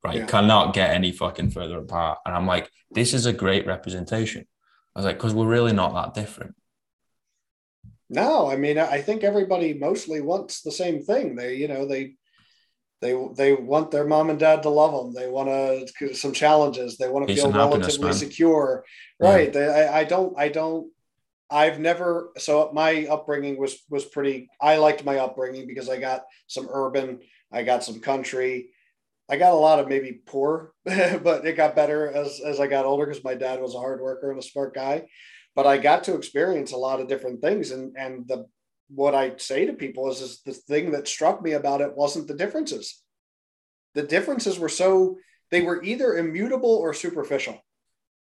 right? Yeah. Cannot get any fucking further apart. And I'm like, this is a great representation. I was like, because we're really not that different. No, I mean, I think everybody mostly wants the same thing. They, you know, they they they want their mom and dad to love them. They want to some challenges. They want to feel relatively secure. Right. Yeah. They, I, I don't I don't I've never so my upbringing was was pretty I liked my upbringing because I got some urban, I got some country. I got a lot of maybe poor, but it got better as as I got older because my dad was a hard worker and a smart guy. But I got to experience a lot of different things and and the what I say to people is, is the thing that struck me about it wasn't the differences. The differences were so they were either immutable or superficial,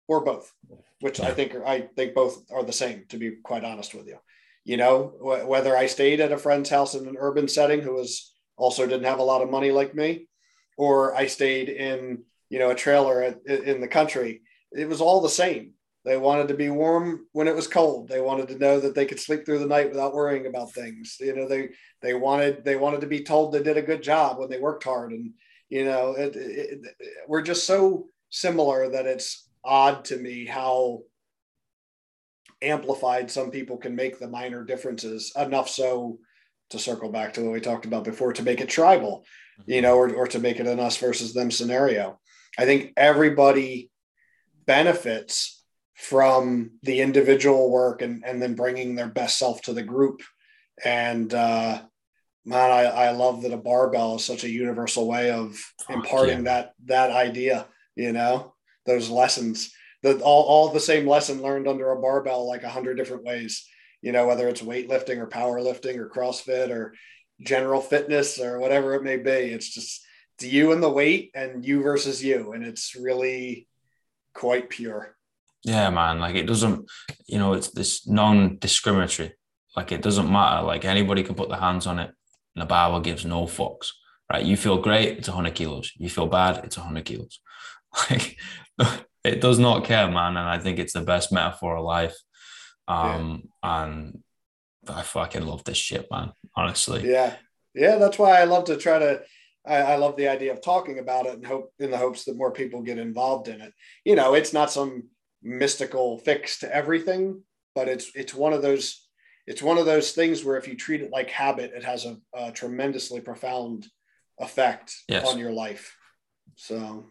or both, which. I think I think both are the same. To be quite honest with you, you know, wh- whether I stayed at a friend's house in an urban setting who was also didn't have a lot of money like me, or I stayed in you know a trailer at, in the country, it was all the same they wanted to be warm when it was cold. They wanted to know that they could sleep through the night without worrying about things. You know, they they wanted they wanted to be told they did a good job when they worked hard. And you know, it, it, it, we're just so similar that it's odd to me how amplified some people can make the minor differences enough so to circle back to what we talked about before to make it tribal, you know, or, or to make it an us versus them scenario. I think everybody benefits from the individual work and, and then bringing their best self to the group. And uh, man, I, I love that a barbell is such a universal way of imparting yeah. that that idea. You know, those lessons that all all the same lesson learned under a barbell like a hundred different ways. You know, whether it's weightlifting or powerlifting or CrossFit or general fitness or whatever it may be. It's just it's you and the weight and you versus you, and it's really quite pure. Yeah, man. Like it doesn't, you know, it's this non-discriminatory. Like it doesn't matter. Like anybody can put their hands on it. And the barbell gives no fucks. Right. You feel great, it's 100 kilos. You feel bad, it's 100 kilos. Like it does not care, man. And I think it's the best metaphor of life. Um, yeah. and I fucking love this shit, man. Honestly. Yeah. Yeah. That's why I love to try to, I, I love the idea of talking about it and hope in the hopes that more people get involved in it. You know, it's not some mystical fix to everything, but it's, it's one of those, it's one of those things where if you treat it like habit, it has a, a tremendously profound effect yes. on your life. So,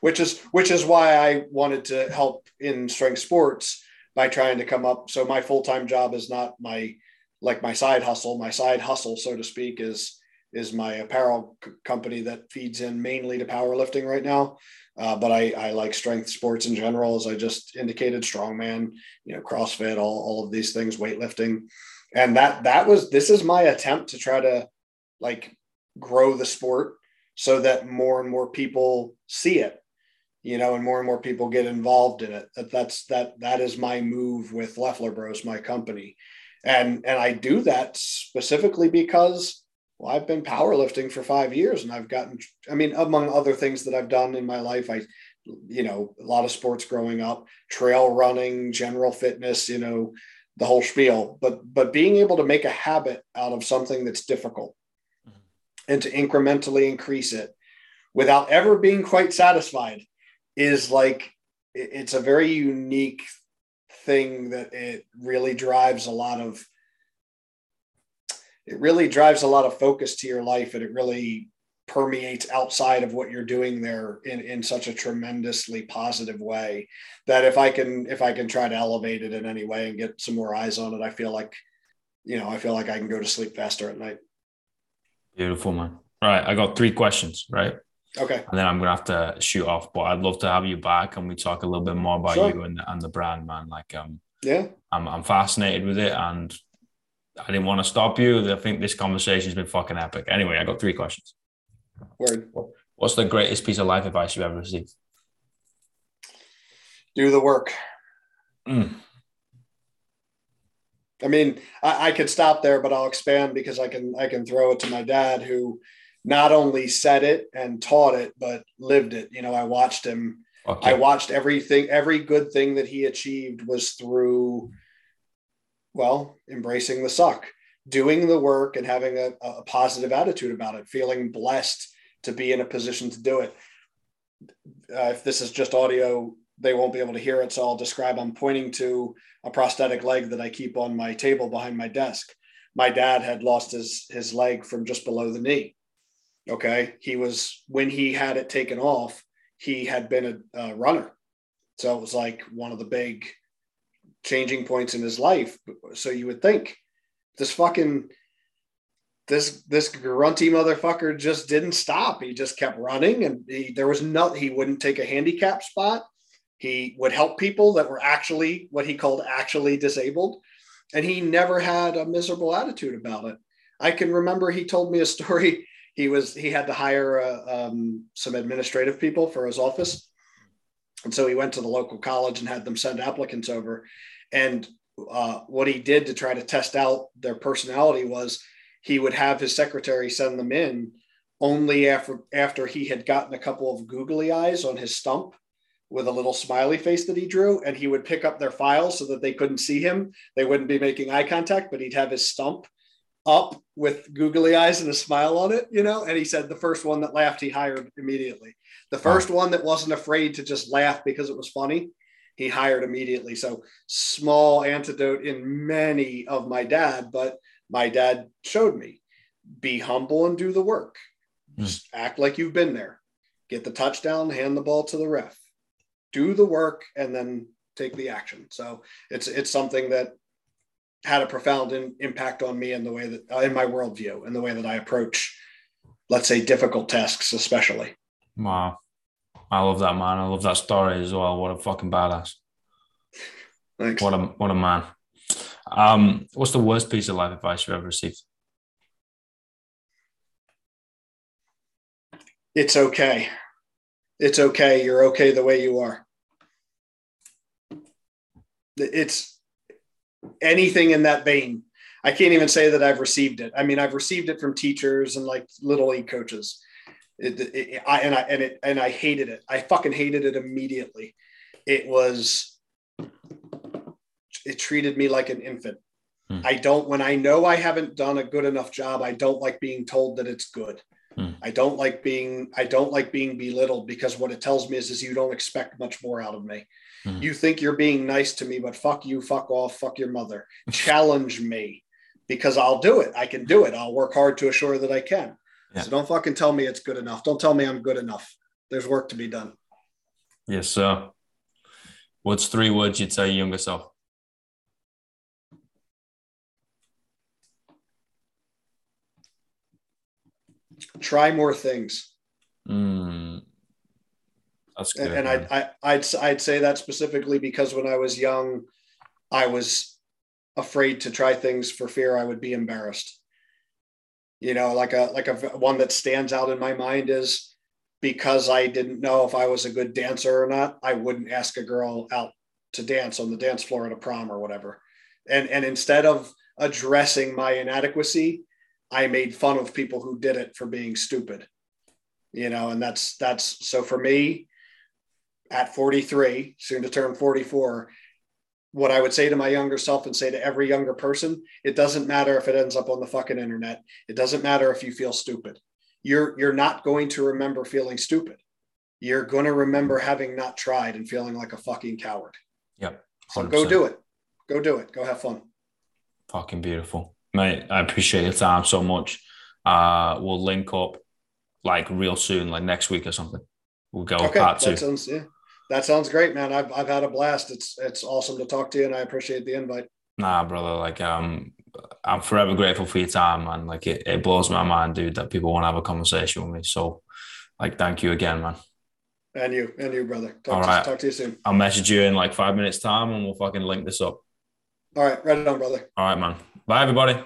which is which is why I wanted to help in strength sports by trying to come up. So my full time job is not my like my side hustle. My side hustle, so to speak, is is my apparel c- company that feeds in mainly to powerlifting right now. Uh, but I, I like strength sports in general, as I just indicated, strongman, you know, CrossFit, all, all of these things, weightlifting. And that that was this is my attempt to try to like grow the sport so that more and more people see it you know and more and more people get involved in it. That that's that that is my move with leffler bros my company. And and i do that specifically because well i've been powerlifting for five years and i've gotten i mean among other things that i've done in my life i you know a lot of sports growing up trail running general fitness you know the whole spiel. But but being able to make a habit out of something that's difficult mm-hmm. and to incrementally increase it without ever being quite satisfied is like it's a very unique thing that it really drives a lot of it really drives a lot of focus to your life and it really permeates outside of what you're doing there in, in such a tremendously positive way that if I can if I can try to elevate it in any way and get some more eyes on it, I feel like you know I feel like I can go to sleep faster at night. Beautiful, man. Right. I got three questions, right? Okay. And then I'm gonna have to shoot off, but I'd love to have you back and we talk a little bit more about sure. you and, and the brand, man. Like, um, yeah, I'm I'm fascinated with it, and I didn't want to stop you. I think this conversation's been fucking epic. Anyway, I got three questions. Word. What's the greatest piece of life advice you've ever received? Do the work. Mm. I mean, I, I, could stop there, but I'll expand because I can I can throw it to my dad, who not only said it and taught it, but lived it. You know, I watched him. Okay. I watched everything. Every good thing that he achieved was through, well, embracing the suck, doing the work, and having a, a positive attitude about it, feeling blessed to be in a position to do it. Uh, if this is just audio, they won't be able to hear it. So I'll describe. I'm pointing to a prosthetic leg that I keep on my table behind my desk. My dad had lost his his leg from just below the knee. Okay, he was when he had it taken off. He had been a, a runner, so it was like one of the big changing points in his life. So you would think this fucking this this grunty motherfucker just didn't stop. He just kept running, and he, there was no he wouldn't take a handicap spot. He would help people that were actually what he called actually disabled. And he never had a miserable attitude about it. I can remember he told me a story. He was he had to hire uh, um, some administrative people for his office, and so he went to the local college and had them send applicants over. And uh, what he did to try to test out their personality was he would have his secretary send them in only after after he had gotten a couple of googly eyes on his stump with a little smiley face that he drew, and he would pick up their files so that they couldn't see him. They wouldn't be making eye contact, but he'd have his stump up with googly eyes and a smile on it, you know. And he said the first one that laughed, he hired immediately. The first one that wasn't afraid to just laugh because it was funny, he hired immediately. So small antidote in many of my dad, but my dad showed me be humble and do the work. Hmm. Just act like you've been there. Get the touchdown, hand the ball to the ref do the work and then take the action. So it's it's something that had a profound in, impact on me in the way that uh, in my worldview and the way that I approach, let's say, difficult tasks, especially. Wow, I love that man. I love that story as well. What a fucking badass. Thanks. What a what a man. Um, what's the worst piece of life advice you've ever received? It's okay it's okay. You're okay the way you are. It's anything in that vein. I can't even say that I've received it. I mean, I've received it from teachers and like little league coaches. It, it, I, and I and it and I hated it. I fucking hated it immediately. It was it treated me like an infant. Hmm. I don't when I know I haven't done a good enough job, I don't like being told that it's good. Hmm. I don't like being I don't like being belittled because what it tells me is is you don't expect much more out of me. Hmm. You think you're being nice to me, but fuck you, fuck off, fuck your mother. Challenge me because I'll do it. I can do it. I'll work hard to assure that I can. Yeah. So don't fucking tell me it's good enough. Don't tell me I'm good enough. There's work to be done. Yes, sir. What's three words you'd say your younger self? Try more things. Mm, that's good. and man. I, I I'd I'd say that specifically because when I was young, I was afraid to try things for fear I would be embarrassed. You know, like a like a one that stands out in my mind is because I didn't know if I was a good dancer or not, I wouldn't ask a girl out to dance on the dance floor at a prom or whatever. And and instead of addressing my inadequacy, I made fun of people who did it for being stupid. You know, and that's that's so for me, at 43, soon to turn 44, what I would say to my younger self and say to every younger person, it doesn't matter if it ends up on the fucking internet. It doesn't matter if you feel stupid. You're you're not going to remember feeling stupid. You're going to remember having not tried and feeling like a fucking coward. Yep. So go do it. Go do it. Go have fun. Fucking beautiful. Mate, I appreciate your time so much. Uh, we'll link up like real soon, like next week or something. We'll go Okay, part two. that sounds yeah. That sounds great, man. I've I've had a blast. It's it's awesome to talk to you, and I appreciate the invite. Nah, brother, like um I'm forever grateful for your time, man. Like it, it blows my mind, dude, that people want to have a conversation with me. So like thank you again, man. And you, and you, brother. Talk, All to, right. talk to you soon. I'll message you in like five minutes time and we'll fucking link this up. All right, right on, brother. All right, man. Bye everybody.